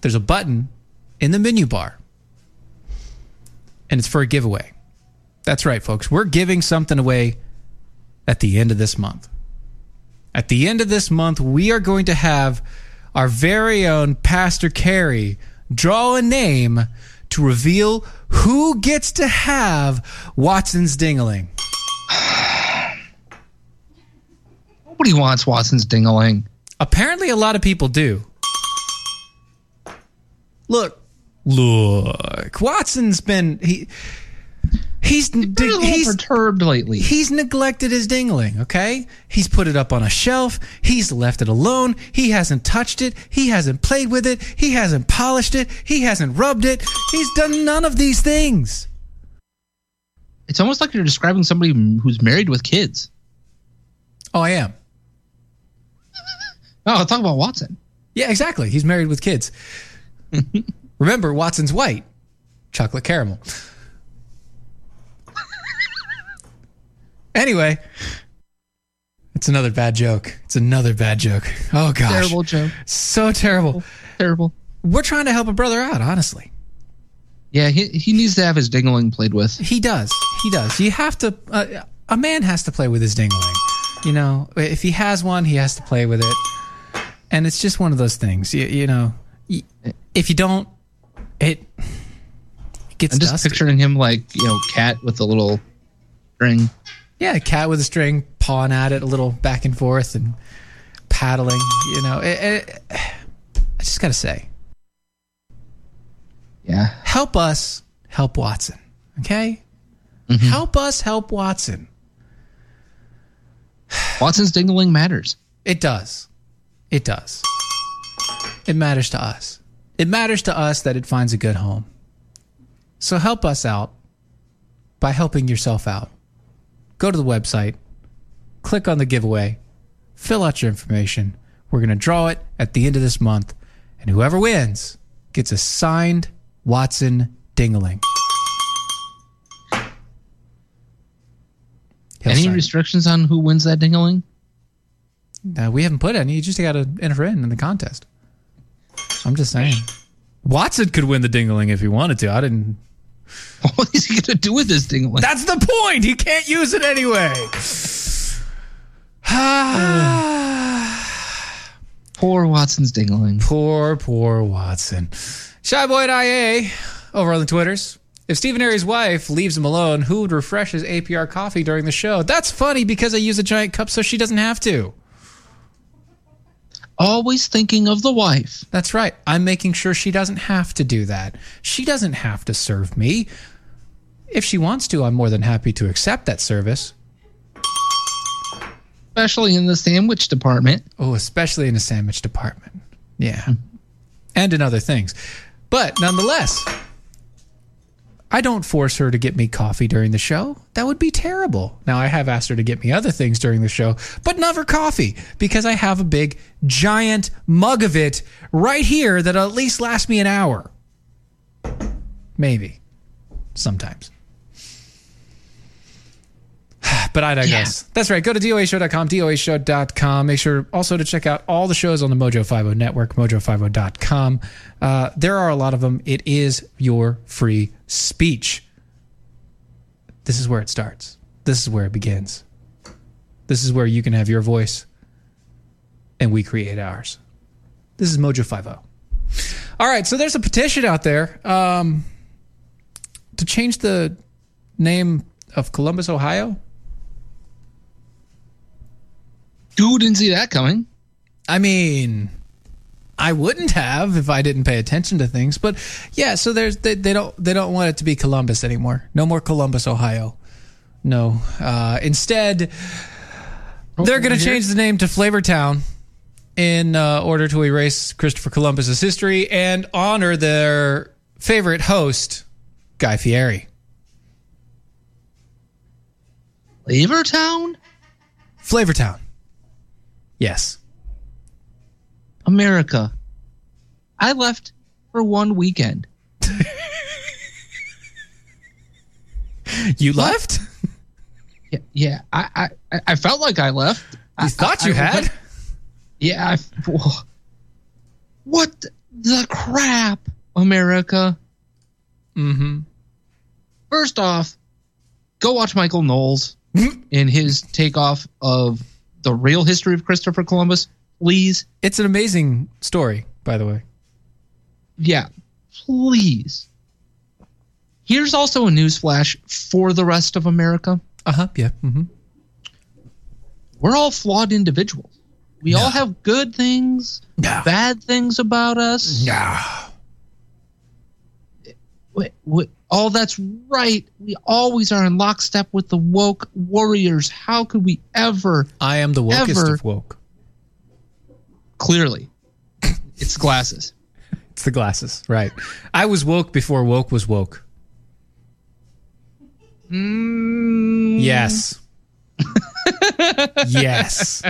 S6: there's a button in the menu bar, and it's for a giveaway. That's right, folks. We're giving something away at the end of this month. At the end of this month, we are going to have our very own Pastor Carey draw a name to reveal who gets to have Watson's Dingling. [SIGHS]
S22: Nobody wants Watson's dingaling.
S6: Apparently, a lot of people do. Look, look. Watson's been he. He's
S22: little
S6: he's
S22: perturbed lately.
S6: He's neglected his dingling. Okay, he's put it up on a shelf. He's left it alone. He hasn't touched it. He hasn't played with it. He hasn't polished it. He hasn't rubbed it. He's done none of these things.
S22: It's almost like you're describing somebody who's married with kids.
S6: Oh, I am.
S22: Oh, talk about Watson.
S6: Yeah, exactly. He's married with kids. [LAUGHS] Remember, Watson's white. Chocolate caramel. Anyway, it's another bad joke. It's another bad joke. Oh gosh.
S22: Terrible joke.
S6: So terrible.
S22: Terrible.
S6: We're trying to help a brother out, honestly.
S22: Yeah, he he needs to have his dingling played with.
S6: He does. He does. You have to. Uh, a man has to play with his dingling. You know, if he has one, he has to play with it. And it's just one of those things. You, you know, if you don't, it, it gets
S22: I'm just
S6: dusty.
S22: picturing him like you know, cat with a little string.
S6: Yeah, a cat with a string pawing at it a little back and forth and paddling. You know, it, it, I just gotta say,
S22: Yeah.
S6: help us help Watson. Okay, mm-hmm. help us help Watson. [SIGHS]
S22: Watson's dingling matters.
S6: It does. It does. It matters to us. It matters to us that it finds a good home. So help us out by helping yourself out. Go to the website, click on the giveaway, fill out your information. We're going to draw it at the end of this month, and whoever wins gets a signed Watson Dingaling.
S22: Any
S6: sign
S22: restrictions on who wins that dingling?
S6: Uh, we haven't put any. You just got to enter in in the contest. I'm just saying. Watson could win the dingling if he wanted to. I didn't. [LAUGHS]
S22: What is he going to do with this dingling?
S6: That's the point. He can't use it anyway. [SIGHS] [SIGHS]
S22: Poor Watson's dingling.
S6: Poor, poor Watson. shy boy Shyboy.ia over on the Twitters. If Stephen Airy's wife leaves him alone, who would refresh his APR coffee during the show? That's funny because I use a giant cup so she doesn't have to.
S22: Always thinking of the wife.
S6: That's right. I'm making sure she doesn't have to do that. She doesn't have to serve me. If she wants to, I'm more than happy to accept that service.
S22: Especially in the sandwich department.
S6: Oh, especially in the sandwich department. Yeah. And in other things. But nonetheless, I don't force her to get me coffee during the show. That would be terrible. Now, I have asked her to get me other things during the show, but never coffee because I have a big, giant mug of it right here that'll at least last me an hour. Maybe. Sometimes. [SIGHS] But I digress. That's right. Go to DOAshow.com, DOAshow.com. Make sure also to check out all the shows on the Mojo 50 network, mojo50.com. Uh, there are a lot of them. It is your free speech. This is where it starts. This is where it begins. This is where you can have your voice and we create ours. This is Mojo 50. All right. So there's a petition out there um, to change the name of Columbus, Ohio.
S22: Dude didn't see that coming.
S6: I mean, I wouldn't have if I didn't pay attention to things. But yeah, so there's they, they don't they don't want it to be Columbus anymore. No more Columbus, Ohio. No. Uh, instead, they're going to change the name to Flavortown in uh, order to erase Christopher Columbus's history and honor their favorite host, Guy Fieri.
S22: Flavortown?
S6: Flavortown. Yes.
S22: America. I left for one weekend.
S6: You left?
S22: Yeah, yeah. I, I, I felt like I left.
S6: You thought you had?
S22: Yeah. I, what the crap, America?
S6: Mm-hmm.
S22: First off, go watch Michael Knowles [LAUGHS] in his takeoff of the real history of Christopher Columbus, please.
S6: It's an amazing story, by the way.
S22: Yeah, please. Here's also a news flash for the rest of America.
S6: Uh huh. Yeah. Mm-hmm.
S22: We're all flawed individuals. We all have good things, bad things about us.
S6: Yeah.
S22: Wait, wait, all that's right. We always are in lockstep with the woke warriors. How could we ever?
S6: I am the wokest
S22: ever,
S6: of woke.
S22: Clearly, [LAUGHS] it's glasses.
S6: It's the glasses, right? I was woke before woke was woke.
S22: Mm.
S6: Yes. [LAUGHS] yes.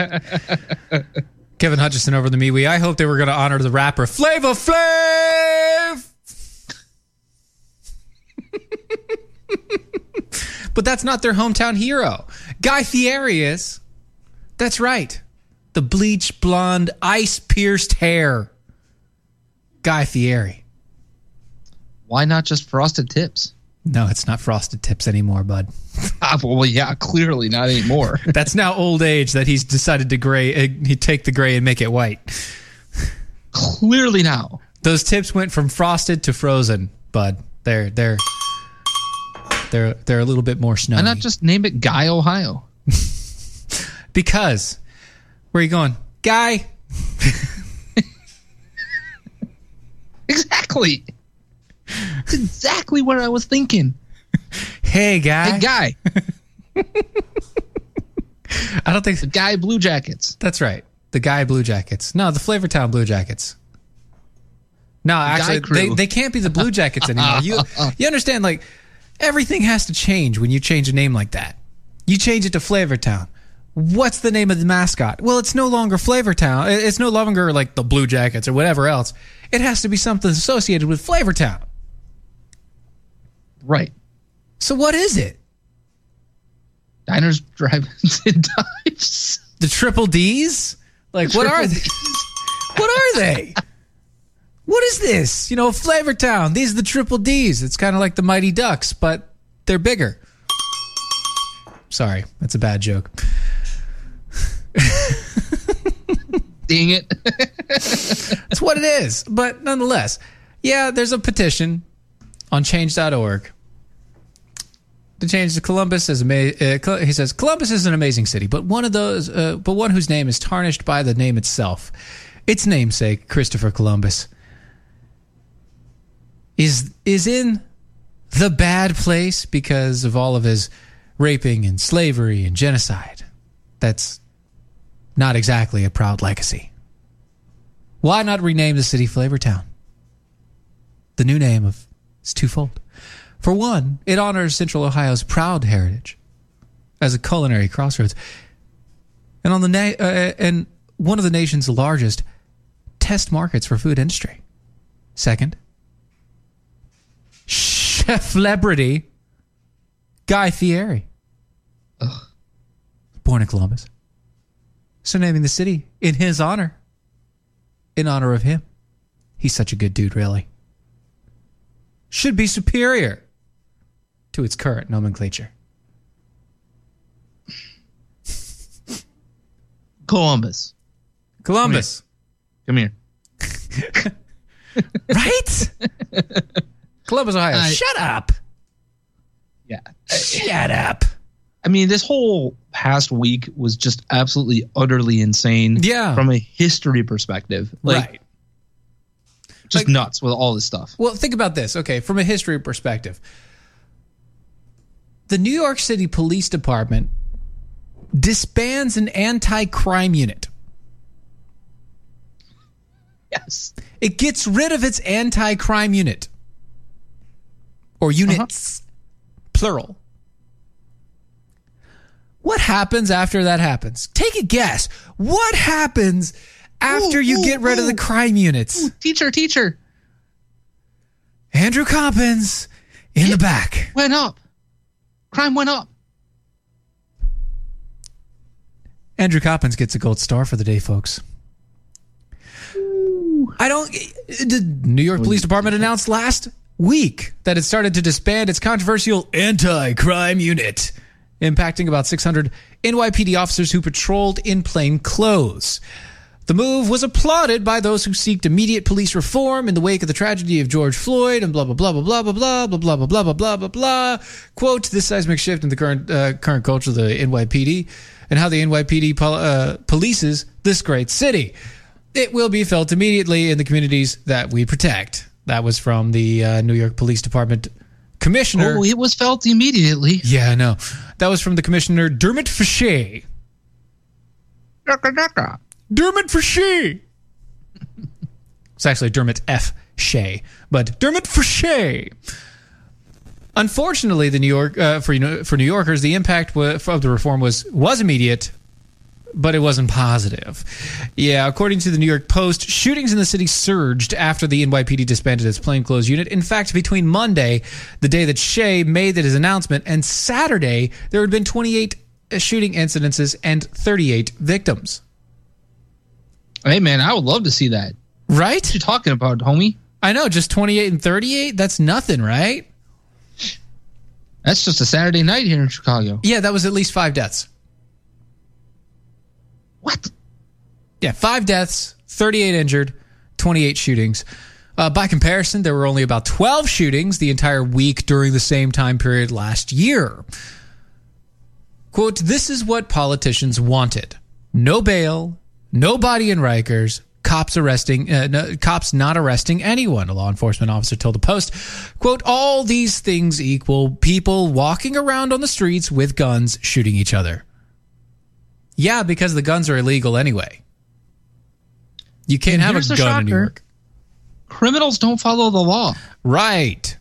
S6: Kevin Hutchison over the MeWe. I hope they were going to honor the rapper Flava Flav. [LAUGHS] but that's not their hometown hero. Guy Fieri is. That's right. The bleach blonde, ice pierced hair. Guy Fieri.
S22: Why not just frosted tips?
S6: No, it's not frosted tips anymore, bud. [LAUGHS]
S22: Ah, well, yeah, clearly not anymore. [LAUGHS]
S6: That's now old age that he's decided to gray. Uh, he take the gray and make it white.
S22: clearly now.
S6: Those tips went from frosted to frozen, bud. They're they're they're they're a little bit more snowy.
S22: Why not just name it Guy Ohio? [LAUGHS]
S6: because where are you going, guy? [LAUGHS]
S22: exactly. That's exactly what I was thinking.
S6: Hey, guy.
S22: Hey, guy. [LAUGHS]
S6: I don't think
S22: the guy Blue Jackets.
S6: That's right. The guy Blue Jackets. No, the Flavortown Blue Jackets. No,
S22: The
S6: actually, they, they can't be the Blue Jackets anymore. You you understand? Like everything has to change when you change a name like that. You change it to Flavortown. What's the name of the mascot? Well, it's no longer Flavortown. It- It's no longer like the Blue Jackets or whatever else. It has to be something associated with Flavortown.
S22: Right.
S6: So what is it?
S22: Diners, drive-ins, and dives.
S6: The triple D's? Like what are they? what are they? [LAUGHS] What is this? You know, Flavortown. These are the triple D's. It's kind of like the Mighty Ducks, but they're bigger. Sorry, that's a bad joke.
S22: Dang it. [LAUGHS]
S6: That's what it is. But nonetheless, yeah, there's a petition on change.org to change to Columbus as ama- uh, he says Columbus is an amazing city, but one of those uh, but one whose name is tarnished by the name itself. Its namesake, Christopher Columbus, is is in the bad place because of all of his raping and slavery and genocide. That's not exactly a proud legacy. Why not rename the city Flavortown? The new name of is twofold. For one, it honors Central Ohio's proud heritage as a culinary crossroads, and on the na- uh, and one of the nation's largest test markets for food industry. Second, chef celebrity Guy Fieri, born in Columbus, so naming the city in his honor, in honor of him. He's such a good dude, really. Should be superior to its current nomenclature.
S22: Columbus.
S6: Columbus.
S22: Come here. [LAUGHS]
S6: right? [LAUGHS] Columbus, Ohio.
S22: I-
S6: Shut up.
S22: Yeah.
S6: Shut up.
S22: I mean, this whole past week was just absolutely, utterly insane.
S6: Yeah.
S22: From a history perspective. Like,
S6: right.
S22: Just nuts with all this stuff.
S6: Well, think about this. Okay, from a history perspective, the New York City Police Department disbands an anti-crime unit.
S22: Yes.
S6: It gets rid of its anti-crime unit or uh-huh. units, plural. What happens after that happens? Take a guess. What happens after you get rid of the crime units?
S22: Teacher, teacher.
S6: Andrew Coppins in the back.
S22: Went up. Crime went up.
S6: Andrew Coppins gets a gold star for the day, folks. I don't. The New York Police Department announced last week that it started to disband its controversial anti-crime unit, impacting about 600 NYPD officers who patrolled in plain clothes. The move was applauded by those who seeked immediate police reform in the wake of the tragedy of George Floyd and blah blah blah blah blah blah blah blah blah blah blah blah blah blah blah. Quote: This seismic shift in the current uh, current culture of the NYPD and how the NYPD pol- uh, polices this great city. It will be felt immediately in the communities that we protect. That was from the uh, New York Police Department commissioner.
S22: Oh, it was felt immediately.
S6: Yeah, I know. That was from the commissioner Dermot Fichet. Dermot Fichet. It's actually Dermot F. Shea, but Dermot Fichet. Unfortunately, the New York uh, for you know, for New Yorkers, the impact wa- of the reform was was immediate, but it wasn't positive. Yeah, according to the New York Post, shootings in the city surged after the NYPD disbanded its plainclothes unit. In fact, between Monday, the day that Shea made his announcement, and Saturday, there had been 28 uh, shooting incidences and 38 victims.
S22: Hey man, I would love to see that.
S6: Right?
S22: What you talking about, homie?
S6: I know, just 28 and 38? That's nothing, right?
S22: That's just a Saturday night here in Chicago.
S6: Yeah, that was at least five deaths.
S22: What?
S6: Yeah, five deaths, 38 injured, 28 shootings. Uh, by comparison, there were only about 12 shootings the entire week during the same time period last year. Quote, this is what politicians wanted. No bail, no body in Rikers, cops arresting, uh, no, cops not arresting anyone, a law enforcement officer told the Post. Quote, all these things equal people walking around on the streets with guns shooting each other. Yeah, because the guns are illegal anyway. You can't
S22: And
S6: have a gun in New. York.
S22: Criminals don't follow the law.
S6: Right.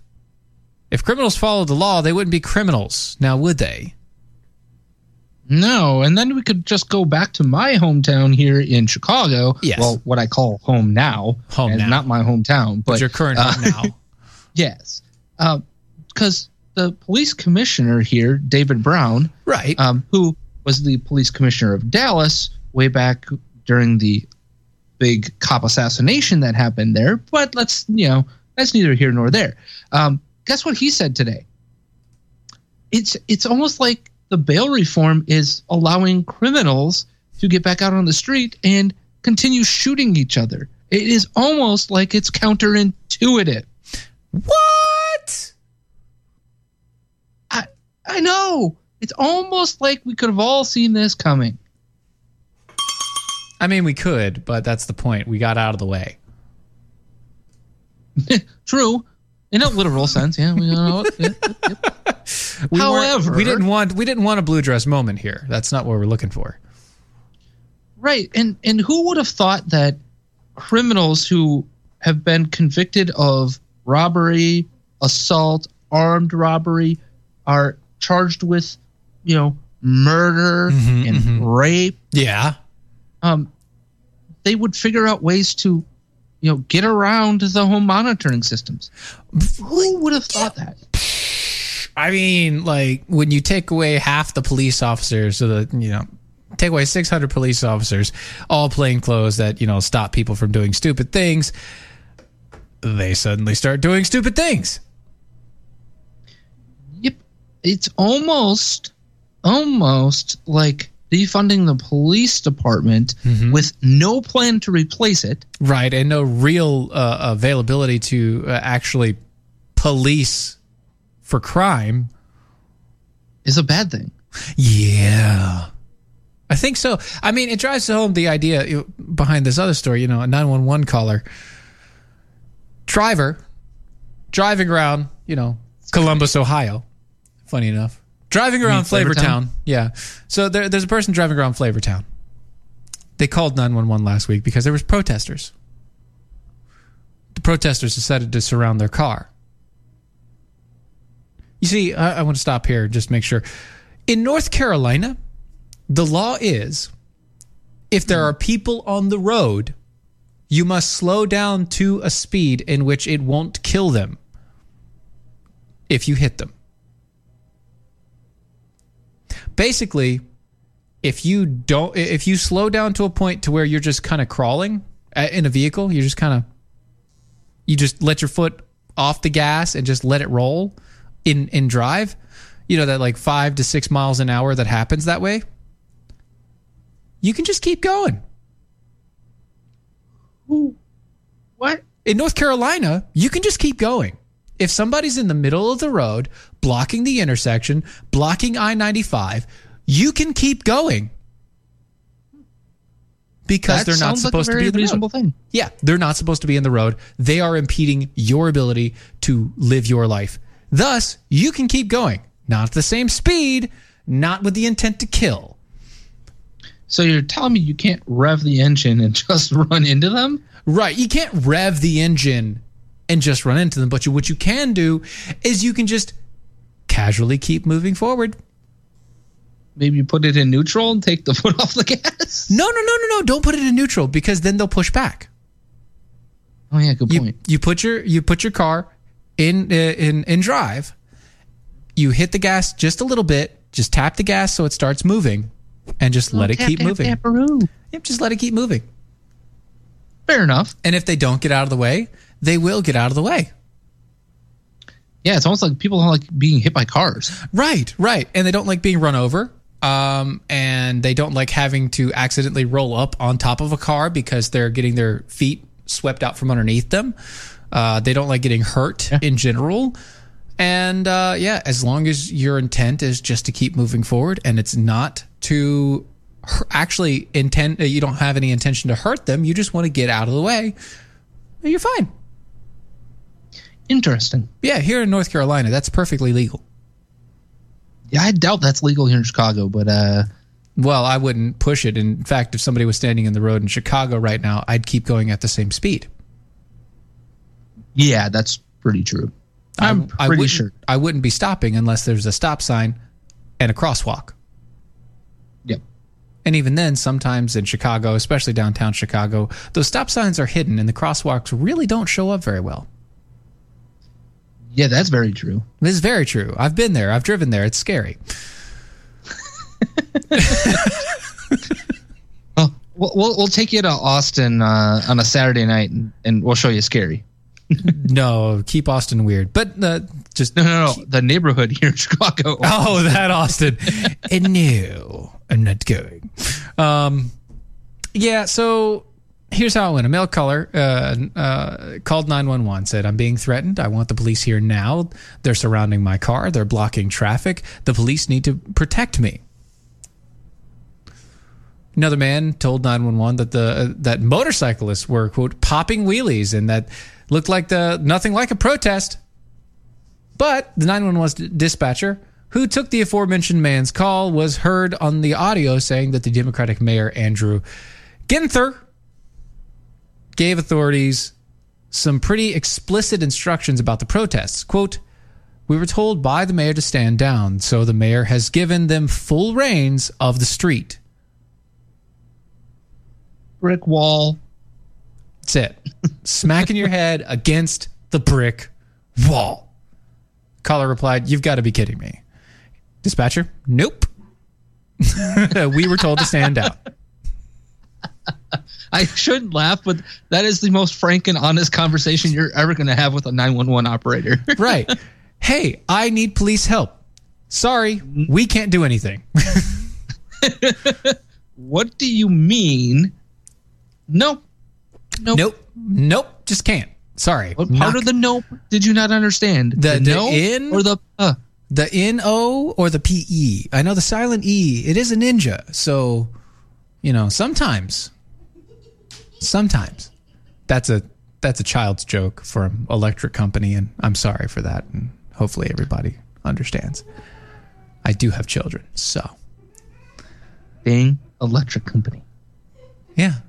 S6: If criminals followed the law, they wouldn't be criminals. Now, would they?
S22: No, and then we could just go back to my hometown here in Chicago.
S6: Yes.
S22: Well, what I call home now.
S6: Home now.
S22: Not my hometown, but,
S6: But your current home
S22: uh,
S6: now. [LAUGHS]
S22: Yes. Because the police commissioner here, David Brown,
S6: right,
S22: um, who was the police commissioner of Dallas way back during the big cop assassination that happened there. But let's, you know, that's neither here nor there. Um, guess what he said today? It's it's almost like the bail reform is allowing criminals to get back out on the street and continue shooting each other. It is almost like it's counterintuitive.
S6: What?
S22: I I know. It's almost like we could have all seen this coming.
S6: I mean, we could, but that's the point. We got out of the way. [LAUGHS]
S22: True. In a literal sense, yeah. We, know, yeah, yeah. [LAUGHS]
S6: We
S22: However,
S6: we didn't want we didn't want a blue dress moment here. That's not what we're looking for.
S22: Right. And and who would have thought that criminals who have been convicted of robbery, assault, armed robbery are charged with, you know, murder and rape.
S6: Yeah.
S22: Um they would figure out ways to, you know, get around the home monitoring systems. Who would have thought that?
S6: I mean, like when you take away half the police officers, so that you know, take away six hundred police officers, all plain clothes that you know stop people from doing stupid things, they suddenly start doing stupid things.
S22: Yep, it's almost almost like defunding the police department with no plan to replace it.
S6: Right, and no real uh, availability to uh, actually police for crime
S22: is a bad thing.
S6: Yeah. I think so. I mean, it drives home the idea behind this other story, you know, a 911 caller. Driver driving around, you know, Columbus, Ohio. Funny enough. Driving around Flavortown.
S22: Flavortown?
S6: Yeah. So there, there's a person driving around Flavortown. They called 911 last week because there was protesters. The protesters decided to surround their car. You see, I, I want to stop here just to make sure. In North Carolina, the law is if there are people on the road, you must slow down to a speed in which it won't kill them if you hit them. Basically, if you don't if you slow down to a point to where you're just kind of crawling uh, in a vehicle, you're just kind of you just let your foot off the gas and just let it roll in in drive you know that like 5 to 6 miles an hour that happens that way you can just keep going.
S22: What?
S6: in North Carolina you can just keep going if somebody's in the middle of the road blocking the intersection blocking I-95 you can keep going because
S22: That
S6: they're not
S22: sounds like
S6: supposed to be in the
S22: reasonable
S6: road.
S22: thing.
S6: Yeah, they're not supposed to be in the road. They are impeding your ability to live your life. Thus, you can keep going, not at the same speed, not with the intent to kill.
S22: So you're telling me you can't rev the engine and [LAUGHS] just run into them?
S6: Right. You can't rev the engine and just run into them, but you, what you can do is you can just casually keep moving forward.
S22: maybe put it in neutral and take the [LAUGHS] foot off the gas.
S6: No, no, no, no, no. Don't put it in neutral because then they'll push back.
S22: Oh yeah, good
S6: you,
S22: point.
S6: You put your you put your car in uh, in in drive. You hit the gas just a little bit. Just tap the gas so it starts moving, and just let it keep
S22: tap,
S6: moving.
S22: taparoo.
S6: Yep, just let it keep moving.
S22: Fair enough.
S6: And if they don't get out of the way, they will get out of the way.
S22: Yeah, it's almost like people don't like being hit by cars.
S6: Right, right. And they don't like being run over. Um, and they don't like having to accidentally roll up on top of a car because they're getting their feet swept out from underneath them. Uh, they don't like getting hurt in general. And uh, yeah, as long as your intent is just to keep moving forward and it's not to actually intend, you don't have any intention to hurt them, you just want to get out of the way, you're fine.
S22: Interesting.
S6: Yeah, here in North Carolina, that's perfectly legal.
S22: Yeah, I doubt that's legal here in Chicago, but uh
S6: Well, I wouldn't push it. In fact, if somebody was standing in the road in Chicago right now, I'd keep going at the same speed.
S22: yeah, that's pretty true. I'm
S6: I
S22: pretty
S6: wouldn't-
S22: sure.
S6: I wouldn't be stopping unless there's a stop sign and a crosswalk.
S22: Yep.
S6: And even then, sometimes in Chicago, especially downtown Chicago, those stop signs are hidden and the crosswalks really don't show up very well.
S22: Yeah, that's very true.
S6: This is very true. I've been there. I've driven there. It's scary. [LAUGHS]
S22: We'll, we'll, we'll take you to Austin uh, on a Saturday night and, and we'll show you scary. [LAUGHS]
S6: no, keep Austin weird. But uh, just
S22: no, no, no. The neighborhood here in Chicago. [LAUGHS]
S6: Oh, that Austin. and no, I'm not going. Um, yeah. So here's how it went. A male caller uh, uh, called 911, said, I'm being threatened. I want the police here now. They're surrounding my car. They're blocking traffic. The police need to protect me. Another man told 911 that the uh, that motorcyclists were quote popping wheelies and that looked like the nothing like a protest. But the 911 dispatcher who took the aforementioned man's call was heard on the audio saying that the Democratic Mayor Andrew Ginther gave authorities some pretty explicit instructions about the protests. Quote, we were told by the mayor to stand down, so the mayor has given them full reins of the street.
S22: Brick wall.
S6: That's it. [LAUGHS] Smacking your head against the brick wall. Caller replied, You've got to be kidding me. Dispatcher, nope. [LAUGHS] we were told to stand down.
S22: I shouldn't laugh, but that is the most frank and honest conversation you're ever going to have with a 911 operator. [LAUGHS]
S6: right. Hey, I need police help. Sorry, we can't do anything. [LAUGHS]
S22: what do you mean? Nope. Nope.
S6: Nope. Nope. Just can't. Sorry.
S22: What part
S6: Not-
S22: of the nope did you not understand?
S6: the, the
S22: no
S6: in
S22: or the uh?
S6: the N O or the P E? I know the silent E. It is a ninja, so you know sometimes, sometimes that's a that's a child's joke from Electric Company, and I'm sorry for that, and hopefully everybody understands. I do have children, so
S22: Dang electric company.
S6: yeah. [SIGHS]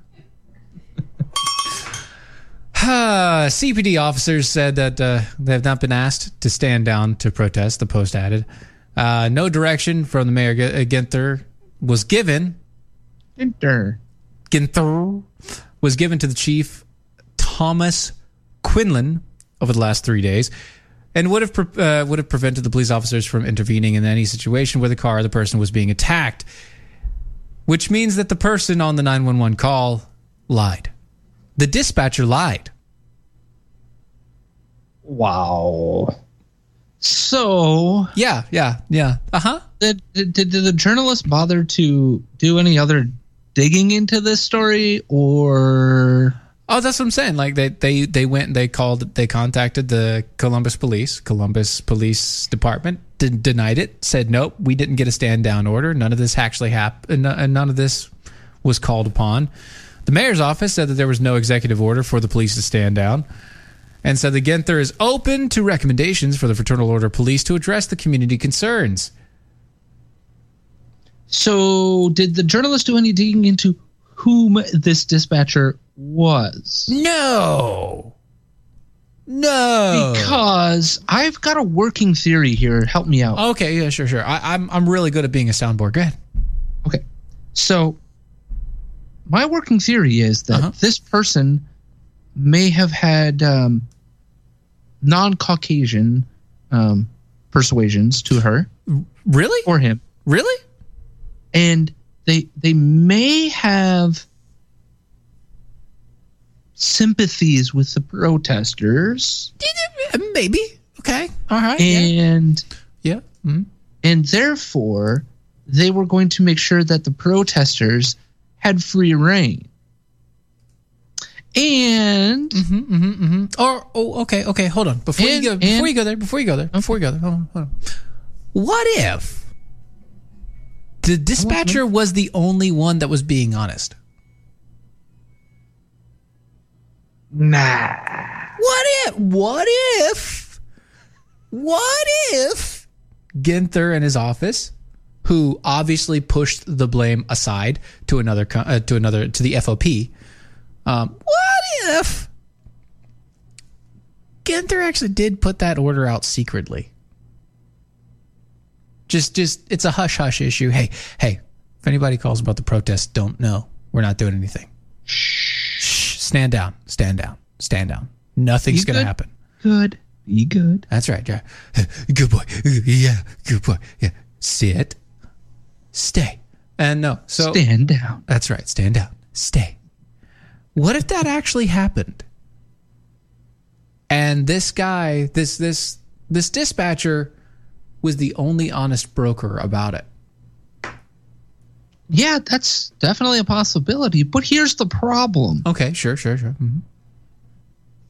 S6: Uh, CPD officers said that uh, they have not been asked to stand down to protest, the Post added. Uh, no direction from the mayor G- Ginther was given.
S22: Ginther.
S6: Ginther was given to the chief, Thomas Quinlan, over the last three days, and would have uh, would have prevented the police officers from intervening in any situation where the car or the person was being attacked. Which means that the person on the 911 call lied. The dispatcher lied.
S22: Wow. So
S6: yeah, yeah, yeah. Uh huh.
S22: Did, did did the journalist bother to do any other digging into this story, or
S6: Oh, that's what I'm saying. Like they they they went and they called they contacted the Columbus Police, Columbus Police Department, de- denied it, said nope, we didn't get a stand down order. None of this actually happened, and none of this was called upon. The mayor's office said that there was no executive order for the police to stand down, and said the Ginther is open to recommendations for the Fraternal Order of Police to address the community concerns.
S22: So? Did the journalist do any digging into whom this dispatcher was?
S6: No. No.
S22: Because I've got a working theory here. Help me out.
S6: Okay, yeah, sure, sure. I, I'm I'm really good at being a soundboard. Go ahead.
S22: Okay. So my working theory is that
S6: Uh-huh.
S22: this person may have had um, non-Caucasian um, persuasions to her.
S6: Really?
S22: Or him.
S6: Really?
S22: And they they may have sympathies with the protesters.
S6: Maybe. Okay. All right. yeah.
S22: And
S6: yeah. Mhm.
S22: and therefore they were going to make sure that the protesters had free reign. And
S6: Mm-hmm, mm-hmm, mm-hmm. Or oh, okay, okay. Hold on. Before
S22: And-
S6: you go, before
S22: and-
S6: you go there, before you go there, before you go there. Hold on, hold on. What if the dispatcher was the only one that was being honest?
S22: Nah.
S6: What if? What if? What if Ginther and his office, who obviously pushed the blame aside to another uh, to another to the FOP, um, what if Ginther actually did put that order out secretly? Just, just it's a hush hush issue. Hey, hey, if anybody calls about the protest, don't know. We're not doing anything. Shh. Shh. Stand down. Stand down. Stand down. Nothing's going to happen.
S22: Good. You good.
S6: That's right. Yeah. [LAUGHS] Good boy. Yeah. Good boy. Yeah. Sit. Stay. And no. So
S22: Stand down.
S6: That's right. Stand down. Stay. What if that actually happened? And this guy, this this this dispatcher was the only honest broker about it.
S22: Yeah, that's definitely a possibility. But here's the problem.
S6: Okay, sure, sure, sure. Mhm.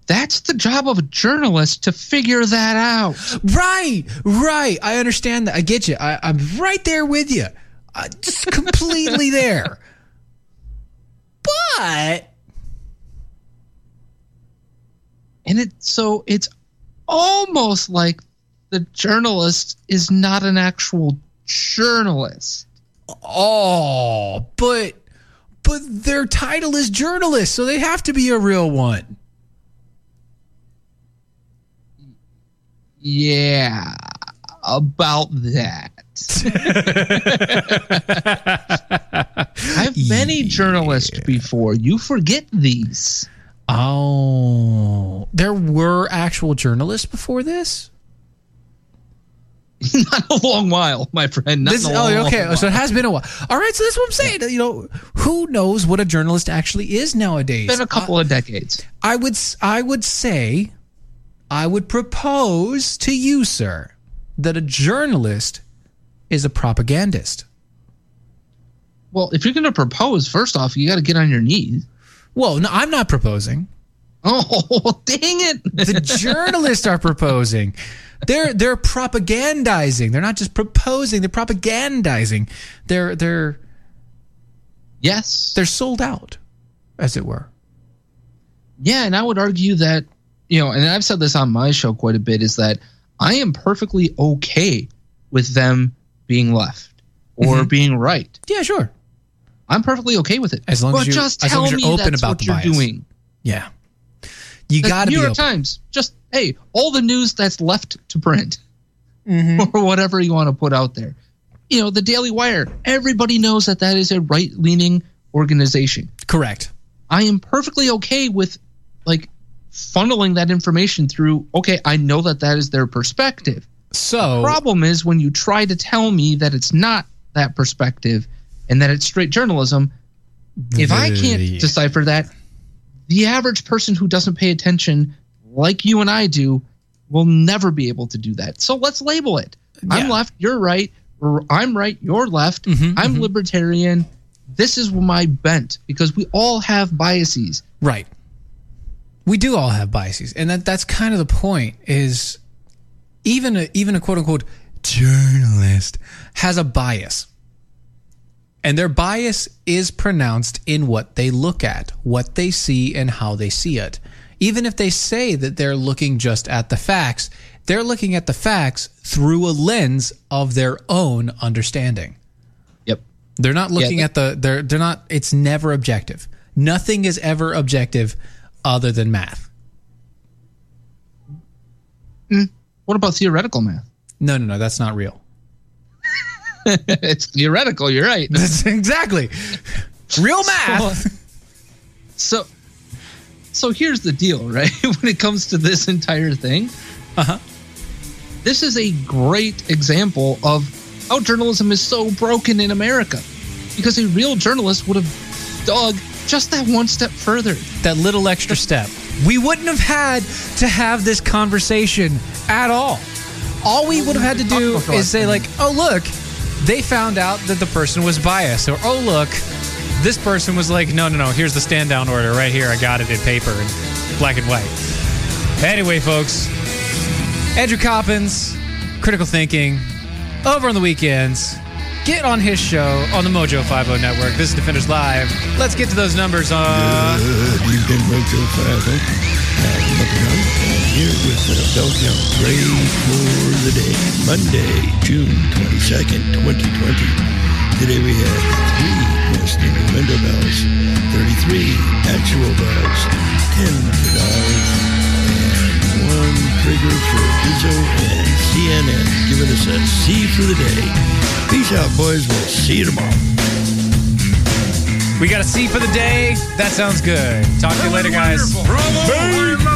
S22: That's the job of a journalist to figure that out.
S6: Right, right. I understand that. I get you. I, I'm right there with you. I, just completely [LAUGHS] there. But
S22: And it so it's almost like the journalist is not an actual journalist.
S6: oh, but but their title is journalist, so they have to be a real one.
S22: Yeah, about that. [LAUGHS] I've many journalists before. You forget these.
S6: Oh, there were actual journalists before this. [LAUGHS]
S22: Not a long while, my friend. Not
S6: This, oh, okay. So it has been a while. All right. So that's what I'm saying. You know, who knows what a journalist actually is nowadays?
S22: been a couple uh, of decades.
S6: I would I would say I would propose to you, sir, that a journalist is a propagandist.
S22: Well, if you're going to propose, first off, you got to get on your knees.
S6: Well, no, I'm not proposing. [LAUGHS]
S22: Oh, dang it!
S6: The [LAUGHS] journalists are proposing. They're they're propagandizing. They're not just proposing. They're propagandizing. They're they're
S22: yes.
S6: they're sold out, as it were.
S22: Yeah, and I would argue that, you know, and I've said this on my show quite a bit, is that I am perfectly okay with them being left or
S6: Mhm.
S22: being right.
S6: Yeah, sure.
S22: I'm perfectly okay with it.
S6: As long
S22: but
S6: as you,
S22: just
S6: as
S22: tell
S6: long as you're open
S22: that's
S6: about
S22: what
S6: the
S22: you're
S6: bias.
S22: doing.
S6: Yeah, you got to
S22: New
S6: be
S22: York
S6: open.
S22: Times, just hey, all the news that's left to print,
S6: Mm-hmm. [LAUGHS]
S22: or whatever you want to put out there. You know, the Daily Wire. Everybody knows that that is a right-leaning organization.
S6: Correct.
S22: I am perfectly okay with like funneling that information through. Okay, I know that that is their perspective.
S6: So
S22: problem is when you try to tell me that it's not that perspective and that it's straight journalism. If I can't decipher that, the average person who doesn't pay attention, like you and I do, will never be able to do that. So let's label it. I'm left, you're right, or I'm right, you're left.
S6: Mhm,
S22: I'm
S6: mhm.
S22: libertarian. This is my bent because we all have biases.
S6: Right. We do all have biases, and that that's kind of the point. Is even a, even a quote unquote journalist has a bias, and their bias is pronounced in what they look at, what they see, and how they see it. Even if they say that they're looking just at the facts, they're looking at the facts through a lens of their own understanding.
S22: Yep.
S6: They're not
S22: Yeah,
S6: looking
S22: they-
S6: at the they're they're not it's never objective. Nothing is ever objective other than math. Hmm.
S22: What about theoretical math?
S6: No, no, no, that's not real. [LAUGHS]
S22: it's theoretical. You're right.
S6: That's [LAUGHS] exactly real math.
S22: So, [LAUGHS] so, so here's the deal, right? when it comes to this entire thing,
S6: uh huh.
S22: This is a great example of how journalism is so broken in America, because a real journalist would have dug just that one step further.
S6: That little extra step. We wouldn't have had to have this conversation at all. All we would have had to do is say, like, oh, look, they found out that the person was biased. Or, oh, look, this person was like, no, no, no, here's the stand down order right here. I got it in paper in black and white. Anyway, folks, Andrew Coppins, Critical Thinking, over on the weekends. Get on his show on the Mojo 50 Network. This is Defenders Live. Let's get to those numbers on.
S12: Good evening, Mojo 50. I'm looking on here with the bell count grade for the day. Monday, June 22nd, 2020. Today we have three nesting window bells, 33 actual bells, 10 for and one trigger for Izzo and CNN, giving us a C for the day. Peace out, boys. We'll see you tomorrow.
S6: We got a C for the day. That sounds good. Talk to you later, guys.
S13: Bravo!